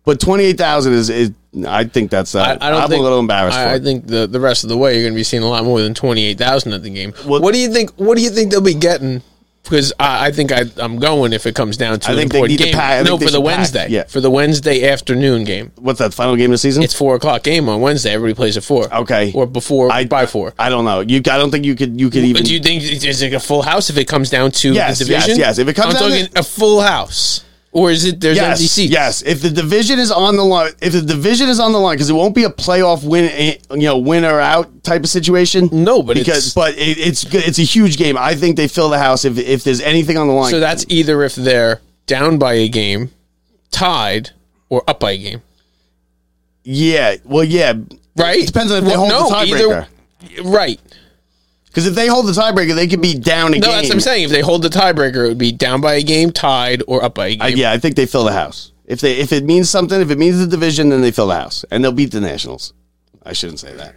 but twenty eight thousand is, is. I think that's. Uh, I, I don't I'm think, a little embarrassed I, for. I think the, the rest of the way you're going to be seeing a lot more than twenty eight thousand at the game. Well- what do you think? What do you think they'll be getting? Because I, I think I, I'm going if it comes down to I an think they important need to game. pack- I no, they for the should pack, Wednesday. yeah. for the Wednesday afternoon game. What's that final game of the season? It's four o'clock game on Wednesday. Everybody plays at four. Okay. or before I by four. I don't know. You. I don't think you could. You could even. But do you think is it a full house if it comes down to Yes, the yes, division? yes. If it comes I'm down to- talking a full house, or is it there's empty yes, seats? yes. If the division is on the line, if the division is on the line, because it won't be a playoff win, eh, you know, win or out type of situation. No, but because it's- but it, it's good. It's a huge game. I think they fill the house if if there's anything on the line. So that's either if they're down by a game, tied, or up by a game. yeah. Well, yeah. Right? It depends on if they Well, hold the tiebreaker. Right. Because if they hold the tiebreaker, they could be down a No, game. that's what I'm saying. If they hold the tiebreaker, it would be down by a game, tied, or up by a game. Uh, yeah, I think they fill the house. If they if it means something, if it means the division, then they fill the house and they'll beat the Nationals. I shouldn't say that.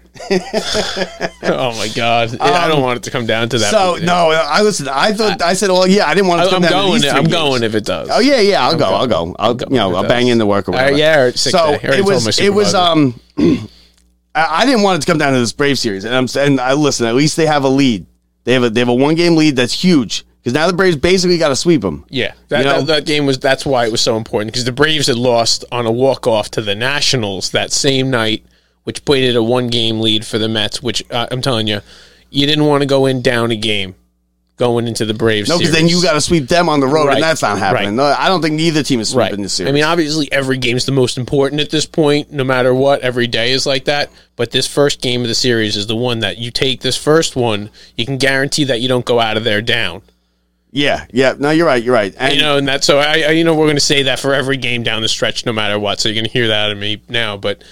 [laughs] oh my god, I don't want it to come down to that. Um, So no, I listen. I thought I said, well, yeah, I didn't want I, to come I'm down to going. these I'm games. going if it does. Oh yeah, yeah. I'll go. going. I'll go. I'll go you know I'll does. bang in the work or Uh, whatever. yeah, or sick so day. I it was it was um. [clears throat] I I didn't want it to come down to this Brave series, and I'm and I listen. At least they have a lead. They have a they have a one game lead that's huge because now the Braves basically got to sweep them. Yeah, that, You know? that, that game was. That's why it was so important because the Braves had lost on a walk off to the Nationals that same night, which put it a one game lead for the Mets. Which uh, I'm telling you, you didn't want to go in down a game going into the Braves. No, because then you got to sweep them on the road, Right. and that's not happening. Right. No, I don't think neither team is sweeping right. this series. I mean, obviously, every game's the most important at this point. No matter what, every day is like that. But this first game of the series is the one that you take. This first one, you can guarantee that you don't go out of there down. yeah, yeah. No, you're right. You're right. And you know, and that so I, I you know we're going to say that for every game down the stretch, no matter what. So you're going to hear that out of me now, but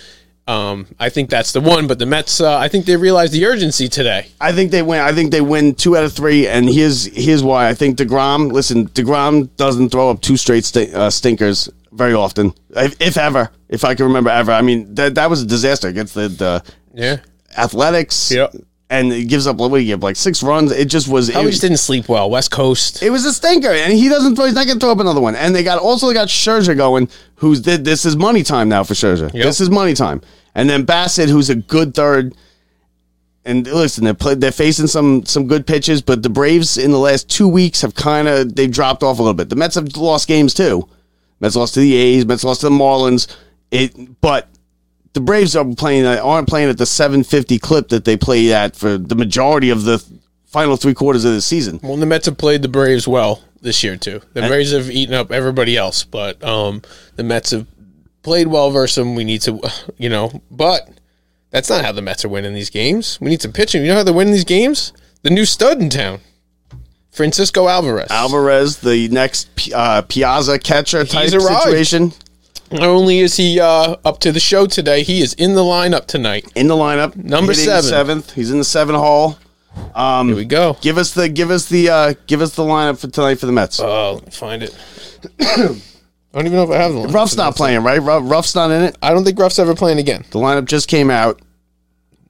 Um, I think that's the one. But the Mets, uh, I think they realized the urgency today. I think they win. I think they win two out of three, and here's here's why. I think deGrom. Listen, deGrom doesn't throw up two straight sti- uh, stinkers very often, if, if ever. If I can remember ever. I mean, that that was a disaster against the the Yeah. Athletics. Yep. And it gives up what do you give like six runs. It just was. Probably it, just didn't sleep well. West Coast. it was a stinker, and he doesn't throw. He's not going to throw up another one. And they got also they got Scherzer going, who's did this is money time now for Scherzer. Yep. This is money time. And then Bassitt, who's a good third. And listen, they're play, they're facing some some good pitches, but the Braves in the last two weeks have kind of they've dropped off a little bit. The Mets have lost games too. Mets lost to the A's. Mets lost to the Marlins. It, but the Braves are playing aren't playing at the 750 clip that they played at for the majority of the final three quarters of the season. Well, the Mets have played the Braves well this year too. The Braves have eaten up everybody else, but um, the Mets have played well versus them. We need to, [sighs] you know, but that's not how the Mets are winning these games. We need some pitching. You know how they're winning these games? The new stud in town, Francisco Alvarez. Alvarez, the next uh, Piazza catcher type situation Not only is he uh, up to the show today, he is in the lineup tonight. in the lineup. Number seven. seventh. He's in the seven hall. Here we go. Give us the give us the uh, give us the lineup for tonight for the Mets. Oh, find it. [coughs] [coughs] [coughs] I don't even know if I have the lineup. Ruf's not playing, right? Ruf, Ruf's not in it. I don't think Ruf's ever playing again. The lineup just came out.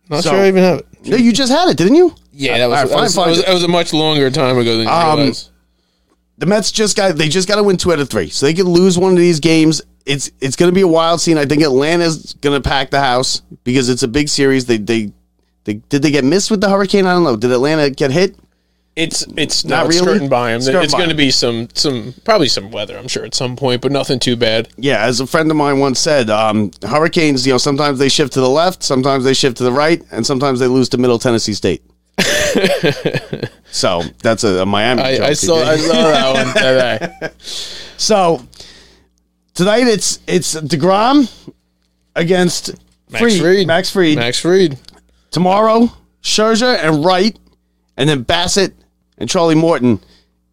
Not So- sure I even have it. No, you just had it, didn't you? Yeah, that was, All right, that, fine, was, fine. that was- that was a much longer time ago than you Um, realize. The Mets just got they just got to win two out of three, so they could lose one of these games. It's it's going to be a wild scene. I think Atlanta's going to pack the house because it's a big series. They they. They, did they get missed with the hurricane? I don't know. Did Atlanta get hit? It's it's Not not really? skirting by him. Skirting it's going to be some some probably some weather. I'm sure at some point, but nothing too bad. Yeah, as a friend of mine once said, um, hurricanes, you know, sometimes they shift to the left, sometimes they shift to the right, and sometimes they lose to Middle Tennessee State. [laughs] so that's a, a Miami joke. I, I saw I saw that one [laughs] today. So tonight it's it's deGrom against Max Fried, Fried. Max Fried. Max Fried. Tomorrow, Scherzer and Wright, and then Bassitt and Charlie Morton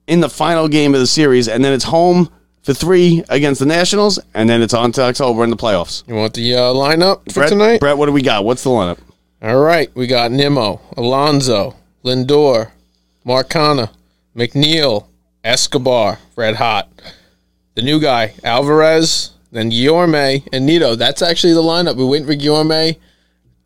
in the final game of the series, and then it's home for three against the Nationals, and then it's on to October in the playoffs. You want the uh, lineup for Brett, tonight? Brett, what do we got? What's the lineup? All right, we got Nimmo, Alonso, Lindor, Mark Canha, McNeil, Escobar, Red Hot. The new guy, Alvarez, then Guillorme and Nido. That's actually the lineup. We went for Guillorme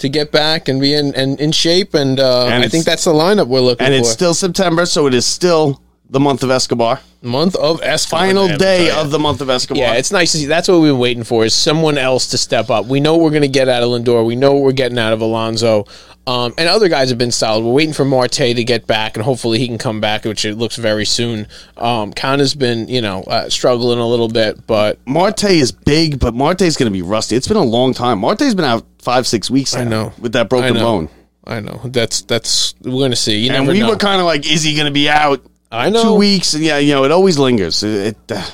to get back and be in and in shape, and, uh, And I think that's the lineup we're looking And for. And it's still September, so it is still the month of Escobar. month of Escobar. Final man, day of the month of Escobar. Yeah, it's nice to see. That's what we've been waiting for is someone else to step up. We know what we're going to get out of Lindor. We know what we're getting out of Alonso. Um, and other guys have been solid. We're waiting for Marte to get back, and hopefully he can come back, which it looks very soon. Um, Canha's been, you know, uh, struggling a little bit, but Marte is big, but Marte's going to be rusty. It's been a long time. Marte's been out five, six weeks. Now I know with that broken know. bone. I know that's that's we're going to see. You And we know. were kind of like, is he going to be out? I know. two weeks. And yeah, you know, it always lingers. It, it, uh,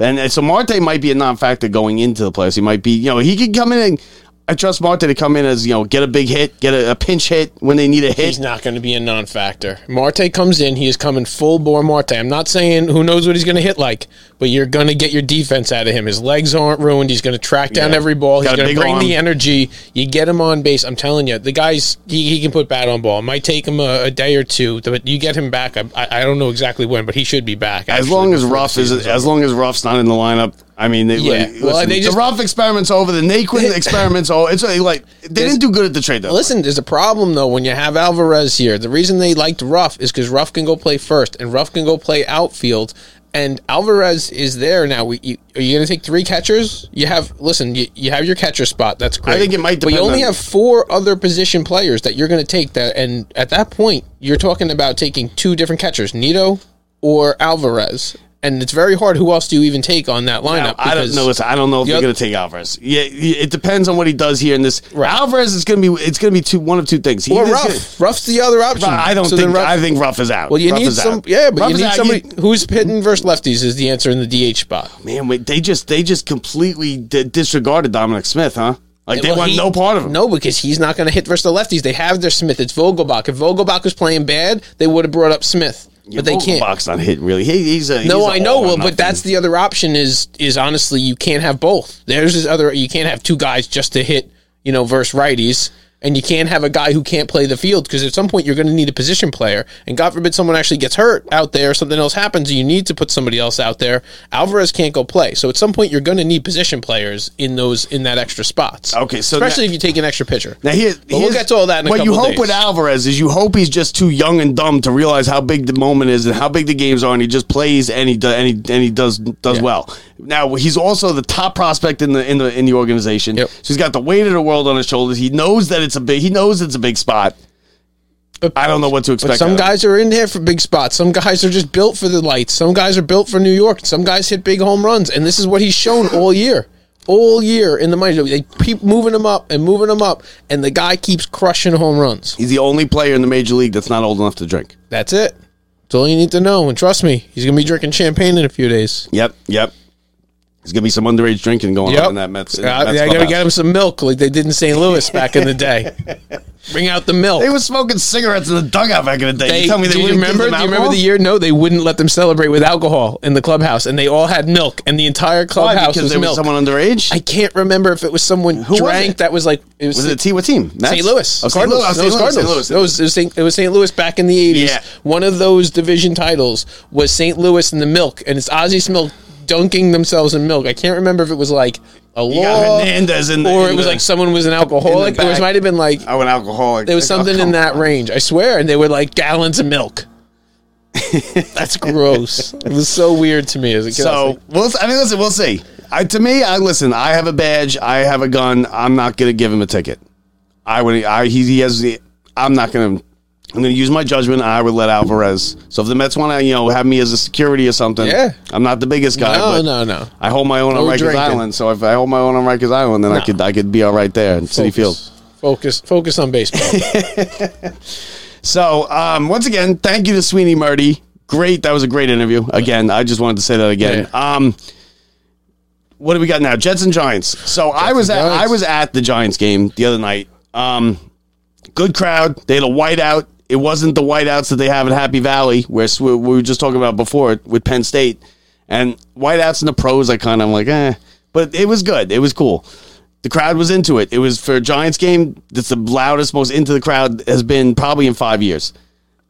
and, and so Marte might be a non-factor going into the playoffs. He might be, you know, he could come in and I trust Marte to come in as you know, get a big hit, get a, a pinch hit when they need a hit. He's not going to be a non-factor. Marte comes in. He is coming full bore Marte. I'm not saying who knows what he's going to hit like, but you're going to get your defense out of him. His legs aren't ruined. He's going to track down Yeah. every ball. He's Got going to bring the energy. You get him on base. I'm telling you, the guy's he, he can put bat on ball. It might take him a, a day or two, but you get him back. I, I, don't know exactly when, but he should be back. as long as Ruf is, season's as over. long as Ruf's not in the lineup. I mean, they, Yeah. like, Well, listen, they just- the Ruf experiment's over. The Naquin [laughs] experiment's over. It's like, like they didn't do good at the trade Though. Listen, there's a problem though when you have Alvarez here. The reason they liked Ruf is because Ruf can go play first and Ruf can go play outfield. And Alvarez is there now. We, you, are you going to take three catchers? You have listen. You, you have your catcher spot. That's great. I think it might But you only on- have four other position players that you're going to take. That and at that point, you're talking about taking two different catchers, Nido or Alvarez. And it's very hard. Who else do you even take on that lineup? I don't know. Listen, I don't know if they're going to take Alvarez. Yeah, it depends on what he does here in this. Right. Alvarez is going to be. It's going to be two. One of two things. He Or Ruf. gonna- Ruf's the other option. I don't So think. Ruf- I think Ruf is out. Well, you Ruf need some, out. yeah, but Ruf you need somebody who's hitting versus lefties is the answer in the DH spot. Man, wait, they just they just completely di- disregarded Dominic Smith, huh? Like they Well, want he- no part of him. No, because he's not going to hit versus the lefties. They have their Smith. It's Vogelbach. If Vogelbach was playing bad, they would have brought up Smith, but they can't. Box not hitting really. He, he's a No, he's a I know. Well, but that's the other option. Is is honestly you can't have both. There's this other. You can't have two guys just to hit. you know, versus righties. And you can't have a guy who can't play the field because at some point you're going to need a position player. And God forbid someone actually gets hurt out there, something else happens, and you need to put somebody else out there. Alvarez can't go play. So at some point you're going to need position players in those in that extra spots. Okay, so especially now- if you take an extra pitcher. Now here, But we'll get to all that in a what you hope days. with Alvarez is you hope he's just too young and dumb to realize how big the moment is and how big the games are, and he just plays and he do, and he and he does does Yeah. well. Now he's also the top prospect in the in the in the organization. Yep. So he's got the weight of the world on his shoulders. He knows that it's a big. He knows it's a big spot. But- I don't know what to expect. But some out of him. guys are in there for big spots. Some guys are just built for the lights. Some guys are built for New York. Some guys hit big home runs, and this is what he's shown all year. All year in the minor, they keep moving him up and moving him up, and the guy keeps crushing home runs. He's the only player in the major league that's not old enough to drink. That's it. That's all you need to know. And trust me, he's gonna be drinking champagne in a few days. Yep, yep. There's gonna be some underage drinking going on in that Mets. in that Uh, Mets I gotta get him some milk like they did in St. Louis back in the day. [laughs] Bring out the milk. They were smoking cigarettes in the dugout back in the day. They, you tell me they do you remember? Do you remember the year? No, they wouldn't let them celebrate with alcohol in the clubhouse, and they all had milk, and the entire Why? clubhouse Because was there was milk. someone underage. I can't remember if it was someone Who drank it? that was like it was, was it a team? What team? Mets? St. Louis. Oh, St. Cardinals. Louis. Oh, it was St. Louis. Cardinals. St. Louis. It was, it was St. It was St. Louis back in the eighties. Yeah. One of those division titles was St. Louis and the milk, and it's Ozzy Smilk dunking themselves in milk. I can't remember if it was like a You got law Hernandez in the- or in it was the- like someone was an alcoholic. It back. might have been like Oh, an alcoholic. there was something in that range. I swear, and they were like gallons of milk. [laughs] That's gross. It was so weird to me as a kid. I So like, we'll. I mean, listen. We'll see. I, to me, I listen. I have a badge. I have a gun. I'm not going to give him a ticket. I would. I he, he has the. I'm not going to. I'm going to use my judgment. I would let Alvarez. So if the Mets want to, you know, have me as a security or something, Yeah. I'm not the biggest guy. No, no, no. I hold my own on No Rikers drinking. Island. So if I hold my own on Rikers Island, then I No. could I could be all right there in Citi Field. Focus, focus on baseball. [laughs] So um, once again, thank you to Sweeny Murti. Great, that was a great interview. Again, I just wanted to say that again. Um, what do we got now? Jets and Giants. So I was at Giants. I was at the Giants game the other night. Um, good crowd. They had a whiteout. It wasn't the whiteouts that they have in Happy Valley, where we were just talking about before with Penn State. And whiteouts in the pros, I kind of like, eh. But it was good. It was cool. The crowd was into it. It was for a Giants game. That's the loudest, most into the crowd has been probably in five years.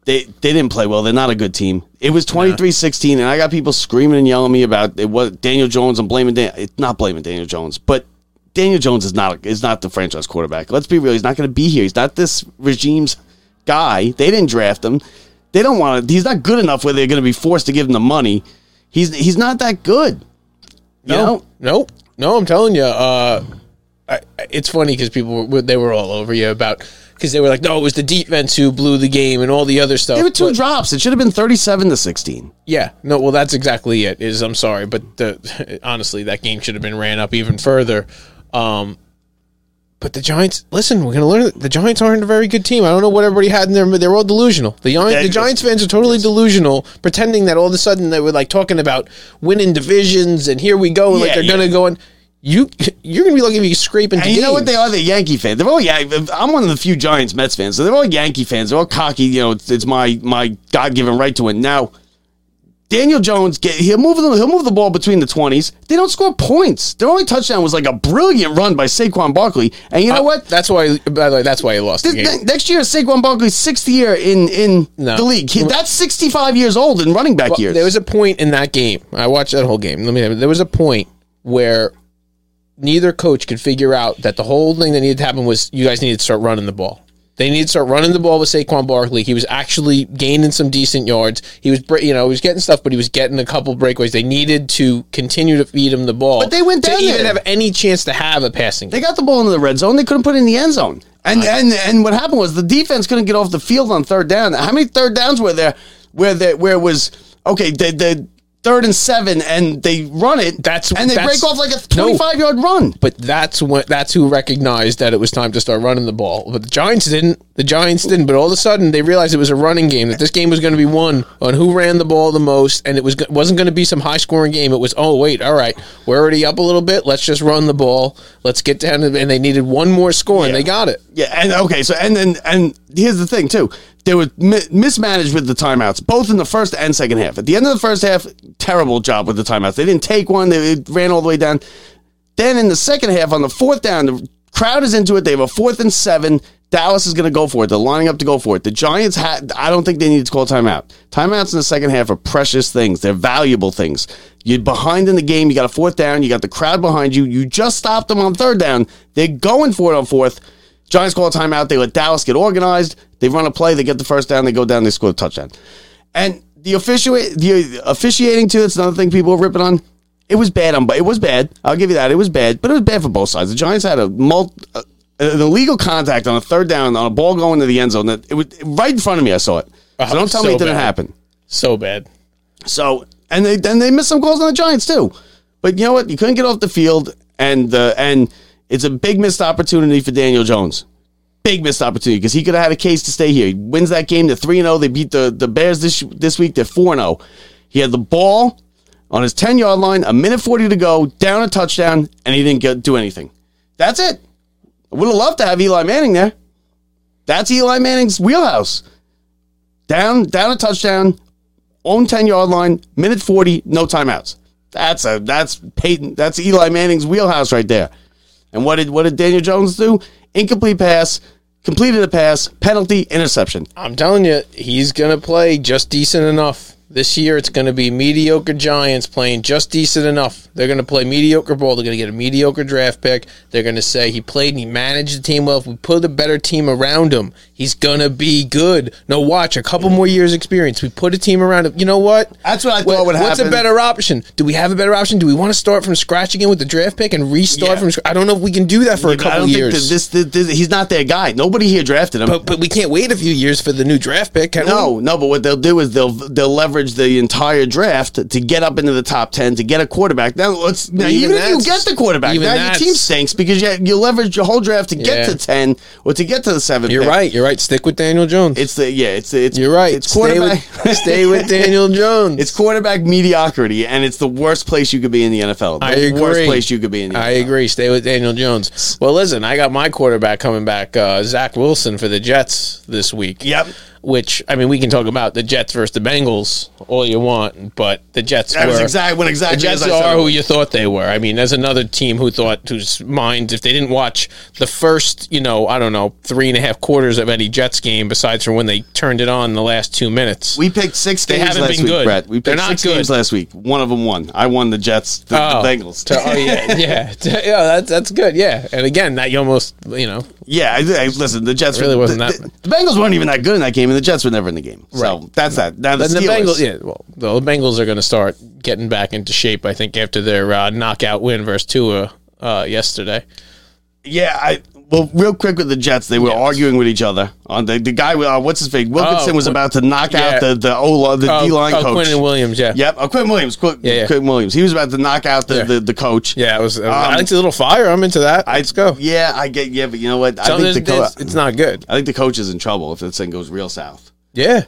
They they didn't play well. They're not a good team. It was 23-16, and I got people screaming and yelling at me about it was Daniel Jones. I'm blaming Dan. It's not blaming Daniel Jones, but Daniel Jones is not is not the franchise quarterback. Let's be real. He's not going to be here. He's not this regime's guy. They didn't draft him. They don't want to. He's not good enough where they're going to be forced to give him the money. He's he's not that good. You No, know? no, no. I'm telling you, uh, I, it's funny because people were, they were all over you about because they were like, no, it was the defense who blew the game and all the other stuff. They were two But- drops. It should have been 37 to 16. Yeah, no, well, that's exactly it. Is I'm sorry, but the [laughs] honestly, that game should have been ran up even further. Um, but the Giants, listen, we're gonna learn. that The Giants aren't a very good team. I don't know what everybody had in there, but they're all delusional. The, the Giants fans are totally delusional, pretending that all of a sudden they were like talking about winning divisions and here we go, and like Yeah, they're yeah. gonna go and you [laughs] you're gonna be lucky if you scrape into And you know what they are? They're Yankee fans. They're all yeah. I'm one of the few Giants Mets fans, so they're all Yankee fans. They're all cocky. You know, it's, it's my my God given right to win. Now, Daniel Jones, get, he'll move the he'll move the ball between the twenties. They don't score points. Their only touchdown was like a brilliant run by Saquon Barkley. And you know Uh, what? That's why. By the way, that's why he lost the This- ne- next year, Saquon Barkley's sixth year in in No. the league. He- that's 65 years old in running back Well, years. There was a point in that game. I watched that whole game. Let me. There was a point where neither coach could figure out that the whole thing that needed to happen was you guys needed to start running the ball. They needed to start running the ball with Saquon Barkley. He was actually gaining some decent yards. He was, you know, he was getting stuff, but he was getting a couple breakaways. They needed to continue to feed him the ball, But they went to down even there. have any chance to have a passing. They game. got the ball into the red zone. They couldn't put it in the end zone. And and and what happened was the defense couldn't get off the field on third down. How many third downs were there where the, where it was okay? The, the third and seven, and they run it. That's- and they that's- break off like a no. twenty-five yard run. But that's when that's who recognized that it was time to start running the ball. But the Giants didn't. The Giants didn't. But all of a sudden, they realized it was a running game. That this game was going to be won on who ran the ball the most, and it was wasn't going to be some high scoring game. It was oh wait, all right, we're already up a little bit. Let's just run the ball. Let's get down. to- And they needed one more score, and they got it. Yeah, and okay, so and then and here's the thing too. They were mi- mismanaged with the timeouts, both in the first and second half. At the end of the first half, terrible job with the timeouts. They didn't take one. They ran all the way down. Then in the second half, on the fourth down, the crowd is into it. They have a fourth and seven. Dallas is going to go for it. They're lining up to go for it. The Giants had. I don't think they need to call timeout. Timeouts in the second half are precious things. They're valuable things. You're behind in the game. You got a fourth down. You got the crowd behind you. You just stopped them on third down. They're going for it on fourth. Giants call a timeout. They let Dallas get organized. They run a play. They get the first down. They go down. They score a touchdown. And the officiate, the officiating too. That's another thing people are ripping on. It was bad on, but it was bad. I'll give you that. It was bad, but it was bad for both sides. The Giants had a multi, uh, an illegal contact on a third down on a ball going to the end zone. That it was right in front of me. I saw it. So Oh, don't tell me it didn't bad. happen. So bad. So and they then they missed some calls on the Giants too. But you know what? You couldn't get off the field, and uh, and it's a big missed opportunity for Daniel Jones. Big missed opportunity because he could have had a case to stay here. He wins that game. They're 3 0. They beat the the Bears this this week. They're 4 0. He had the ball on his ten yard line, a minute forty to go, down a touchdown, and he didn't get, do anything. That's it. I would have loved to have Eli Manning there. That's Eli Manning's wheelhouse. Down, down a touchdown, own 10 yard line, minute 40, no timeouts. That's a that's Peyton, that's Eli Manning's wheelhouse right there. And what did what did Daniel Jones do? Incomplete pass, completed a pass, penalty, interception. I'm telling you, he's going to play just decent enough. This year, it's going to be mediocre Giants playing just decent enough. They're going to play mediocre ball. They're going to get a mediocre draft pick. They're going to say he played and he managed the team well. If we put a better team around him, he's going to be good. No, watch a couple more years experience. We put a team around him. You know what? That's what I thought would happen. What's happen. a better option? Do we have a better option? Do we want to start from scratch again with the draft pick and restart Yeah. from scratch? I don't know if we can do that for a I couple don't years. think that this, this, this- he's not their guy. Nobody here drafted him. but, but we can't wait a few years for the new draft pick, can we? No, no, but what they'll do is they'll they'll leverage the entire draft to get up into the top ten to get a quarterback. Now, let's now, Even even, if you that's- get the quarterback, even now your that's- team stinks because you you leverage your whole draft to get Yeah. to ten or to get to the seventh. You're pick. right. You're right. Stick with Daniel Jones. It's the yeah. It's it's You're right. It's stay quarterback. with, [laughs] stay with Daniel Jones. It's quarterback mediocrity, and it's the worst place you could be in the NFL. The I agree. worst place you could be in I NFL. agree. Stay with Daniel Jones. Well, listen, I got my quarterback coming back, uh, Zach Wilson for the Jets this week. Yep. Which I mean, we can talk about the Jets versus the Bengals all you want, but the Jets That were was exactly when exactly the Jets as I said are who you thought they were. I mean, there's another team who thought whose minds, if they didn't watch the first, you know, I don't know, three and a half quarters of any Jets game, besides from when they turned it on the last two minutes. We picked six They games haven't last been week, good. Brett. We picked They're not six good. games last week. One of them won. I won the Jets, the, the oh. Bengals. To- [laughs] oh yeah, yeah, [laughs] yeah. That's that's good. Yeah, and again, that you almost you know Yeah, I, I, listen, the Jets Really were, wasn't the, that- the, the Bengals weren't even that good in that game, and the Jets were never in the game. So that's that. Now the, the Bengals, yeah. Well, the Bengals are going to start getting back into shape. I think after their uh, knockout win versus Tua uh, yesterday. yeah. I well, real quick with the Jets, they were Yeah. arguing with each other. On the the guy, uh, what's his face? Wilkinson Oh, was about to knock yeah. out the the O the Oh, D line oh, coach. Quinn Williams. Yeah, Yep, oh, Quinn Williams. Quinn, Yeah, yeah. Quinn Williams. He was about to knock out the Yeah. the, the coach. yeah. It was. I Um, like a little fire. I'm into that. Let's go. Yeah, I get. Yeah, but you know what? I think the co- it's not good. I think the coach is in trouble if this thing goes real south. Yeah,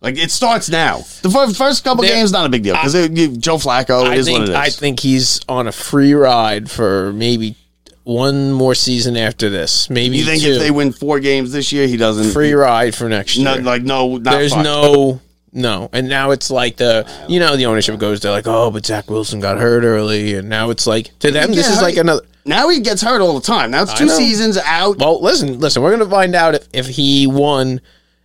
Like it starts now. The fir- first couple There- games not a big deal because Joe Flacco I is think what it is. I think he's on a free ride for maybe one more season after this. Maybe you think two. if they win four games this year, he doesn't free ride for next year. No, like no, not There's no no, and now it's like the you know the ownership goes they're like oh but Zach Wilson got hurt early and now it's like to them this is like another Now he gets hurt all the time. Now it's two seasons out. well listen listen we're gonna find out if, if he one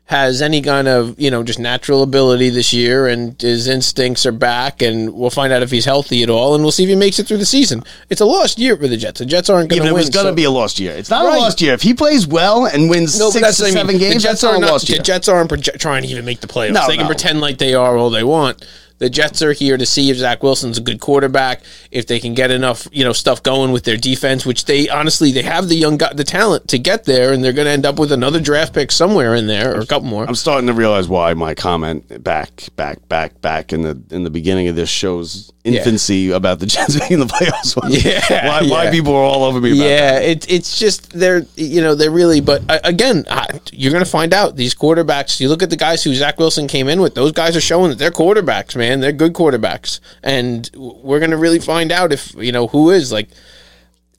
has any kind of you know just natural ability this year and his instincts are back and we'll find out if he's healthy at all and we'll see if he makes it through the season. It's a lost year for the Jets. The Jets aren't going to it win. was going to so- be a lost year. It's not Right. a lost year. If he plays well and wins No, six that's to I mean. seven games, the that's Jets not are a not. lost The. Jets aren't proje- trying to even make the playoffs. No, they can no. pretend like they are all they want. The Jets are here to see if Zach Wilson's a good quarterback, if they can get enough, you know, stuff going with their defense, which they honestly they have the young guy, the talent to get there, and they're going to end up with another draft pick somewhere in there or a couple more. I'm starting to realize why my comment back, back, back, back in the in the beginning of this show's infancy about the [laughs] Jets being in the playoffs. Yeah, [laughs] why, why people are all over me about that. Yeah, it, it's just they're you know they're really but uh, again you're going to find out these quarterbacks. You look at the guys who Zach Wilson came in with; those guys are showing that they're quarterbacks, man. They're good quarterbacks, and we're going to really find out if you know who is like.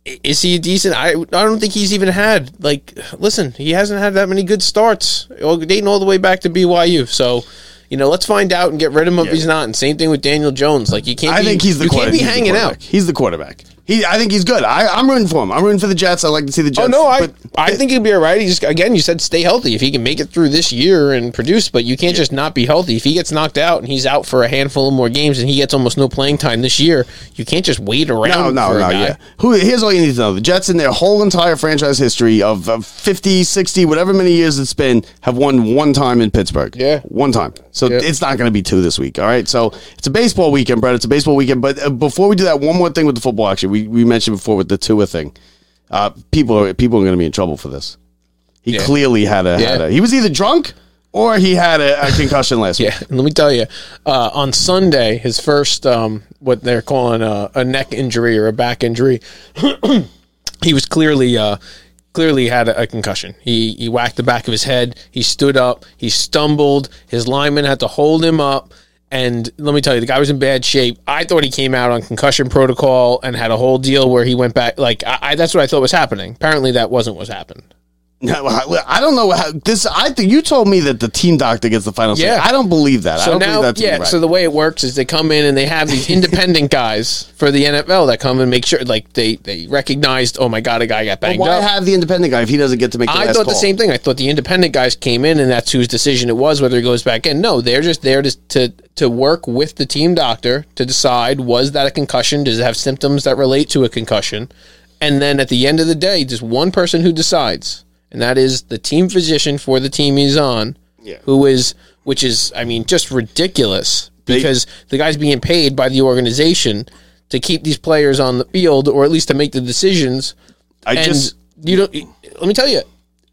Is he decent? I I don't think he's even had like. Listen, he hasn't had that many good starts, dating all the way back to BYU. So, you know, let's find out and get rid of him if he's not. And same thing with Daniel Jones. Like you can't. I be, think he's the you can't be hanging out. He's the quarterback. He, I think he's good. I, I'm rooting for him. I'm rooting for the Jets. I like to see the Jets. Oh no, I but- I think he'll be all right. He's again, you said stay healthy. If he can make it through this year and produce, but you can't just not be healthy. If he gets knocked out and he's out for a handful of more games and he gets almost no playing time this year, you can't just wait around. No, no, no, yeah. Who, here's all you need to know. The Jets, in their whole entire franchise history of, of 50, 60, whatever many years it's been, have won one time in Pittsburgh. Yeah. One time. So Yeah. it's not going to be two this week. All right. So it's a baseball weekend, Brett. It's a baseball weekend. But uh, before we do that, one more thing with the football, actually. We, we mentioned before with the Tua thing. Uh, people are, people are going to be in trouble for this. He Yeah. clearly had a, had Yeah. a. He was either drunk or he had a, a concussion last [laughs] week. Yeah, and let me tell you, uh, on Sunday, his first um, what they're calling a, a neck injury or a back injury, [clears throat] he was clearly uh, clearly had a, a concussion. He he whacked the back of his head. He stood up. He stumbled. His lineman had to hold him up. And let me tell you, the guy was in bad shape. I thought he came out on concussion protocol and had a whole deal where he went back. Like I, I, that's what I thought was happening. Apparently, that wasn't what happened. No, I don't know how this. I think you told me that the team doctor gets the final say. Yeah. I don't believe that. I So don't now, believe that to be yeah. right. So the way it works is they come in and they have these [laughs] independent guys for the NFL that come and make sure, like they they recognized, oh my god, a guy got banged why up. have the independent guy if he doesn't get to make the I thought call? the same thing. I thought the independent guys came in and that's whose decision it was whether he goes back in. No, they're just there to to to work with the team doctor to decide was that a concussion? Does it have symptoms that relate to a concussion? And then at the end of the day, just one person who decides, and that is the team physician for the team he's on, Yeah. who is which is I mean just ridiculous They- because the guy's being paid by the organization to keep these players on the field or at least to make the decisions I and just you don't. Let me tell you,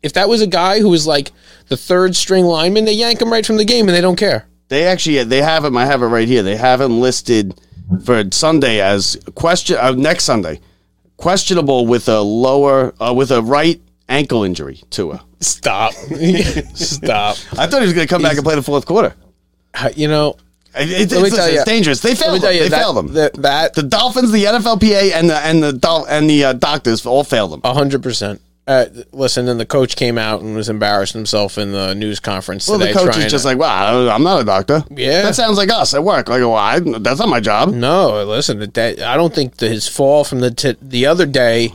if that was a guy who was like the third string lineman, they yank him right from the game and they don't care. they actually they have him. I have it right here. They have him listed for Sunday as question uh, next Sunday, questionable with a lower uh, with a right ankle injury to her. Stop, [laughs] stop. I thought he was going to come back and play the fourth quarter. You know, It, it, it's, it's dangerous. They failed them. you They that, failed them. that that the Dolphins, the NFLPA, and the and the Dol- and the uh, doctors all failed them. hundred percent. Uh, listen, and the coach came out and was embarrassing himself in the news conference Well, today. the coach is just to- like, well, I'm not a doctor. Yeah. that sounds like us at work. Like, well, I, that's not my job. no. Listen, that I don't think his fall from the t- the other day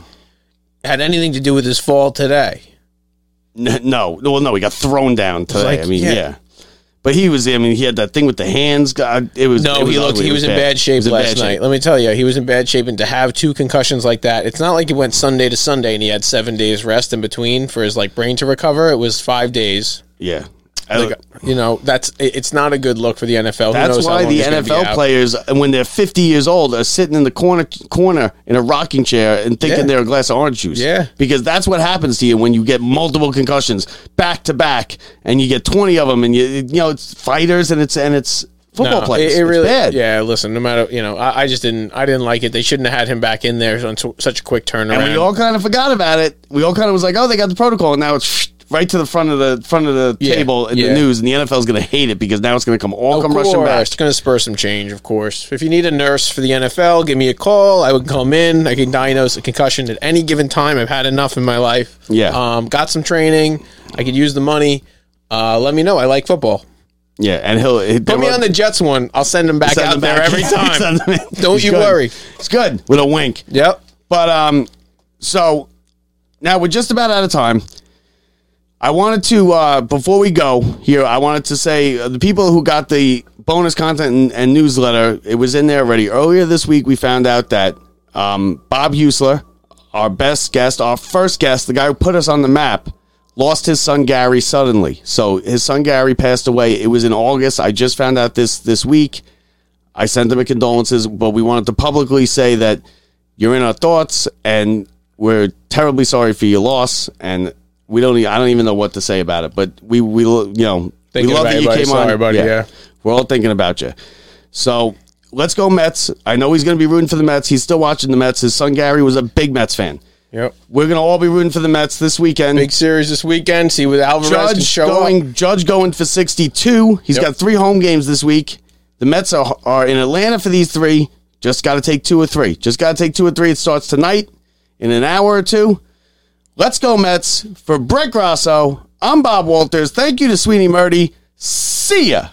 had anything to do with his fall today. N- No, well, no, he got thrown down today. like, I mean, yeah. yeah. But he was. I mean, he had that thing with the hands. God, uh, it was. No, it was he looked. ugly. He was in bad He shape was in last bad night. shape. Let me tell you, he was in bad shape, and to have two concussions like that, it's not like he went Sunday to Sunday and he had seven days rest in between for his like brain to recover. It was five days. Yeah, Like, you know, that's it's not a good look for the NFL. Who that's knows why the he's gonna be NFL players, when they're 50 years old, are sitting in the corner corner in a rocking chair and thinking Yeah. they're a glass of orange juice. Yeah. because that's what happens to you when you get multiple concussions back to back, and you get 20 of them, and you you know it's fighters and it's and it's football No, players. It, it It's really, bad. yeah. Listen, no matter you know, I, I just didn't. I didn't like it. They shouldn't have had him back in there on so- such a quick turnaround. And we all kind of forgot about it. We all kind of was like, "Oh, they got the protocol," and now it's right to the front of the front of the Yeah, table in yeah. the news, and the NFL is going to hate it because now it's going to come all Of come course, rushing back. it's going to spur some change. Of course, if you need a nurse for the NFL, give me a call. I would come in. I can diagnose a concussion at any given time. I've had enough in my life. Yeah. um, got some training. I could use the money. Uh, let me know. I like football. Yeah, and he'll he- Put me on the Jets one. I'll send him back send out him there back. every [laughs] time. Send him in. Don't you good. worry. It's good with a wink. Yep. But um, so now we're just about out of time. I wanted to uh, before we go here. I wanted to say uh, the people who got the bonus content and, and newsletter. It was in there already earlier this week. We found out that um, Bob Husler, our best guest, our first guest, the guy who put us on the map, lost his son Gary suddenly. So his son Gary passed away. It was in August. I just found out this this week. I sent him a condolences, but we wanted to publicly say that you're in our thoughts and we're terribly sorry for your loss. And we don't, I don't even know what to say about it, but we, we, you know, Thinking we love that you, came Sorry, on. buddy, yeah. We're all thinking about you. So let's go Mets. I know he's going to be rooting for the Mets. He's still watching the Mets. His son Gary was a big Mets fan. Yep. We're going to all be rooting for the Mets this weekend. Big series this weekend. See what Alvarez can Judge show going, up. Judge going for 62. He's Yep. got three home games this week. The Mets are, are in Atlanta for these three. Just got to take two or three. Just got to take two or three. It starts tonight in an hour or two. Let's go, Mets. For Brett Grasso, I'm Bob Walters. Thank you to Sweeny Murti. See ya.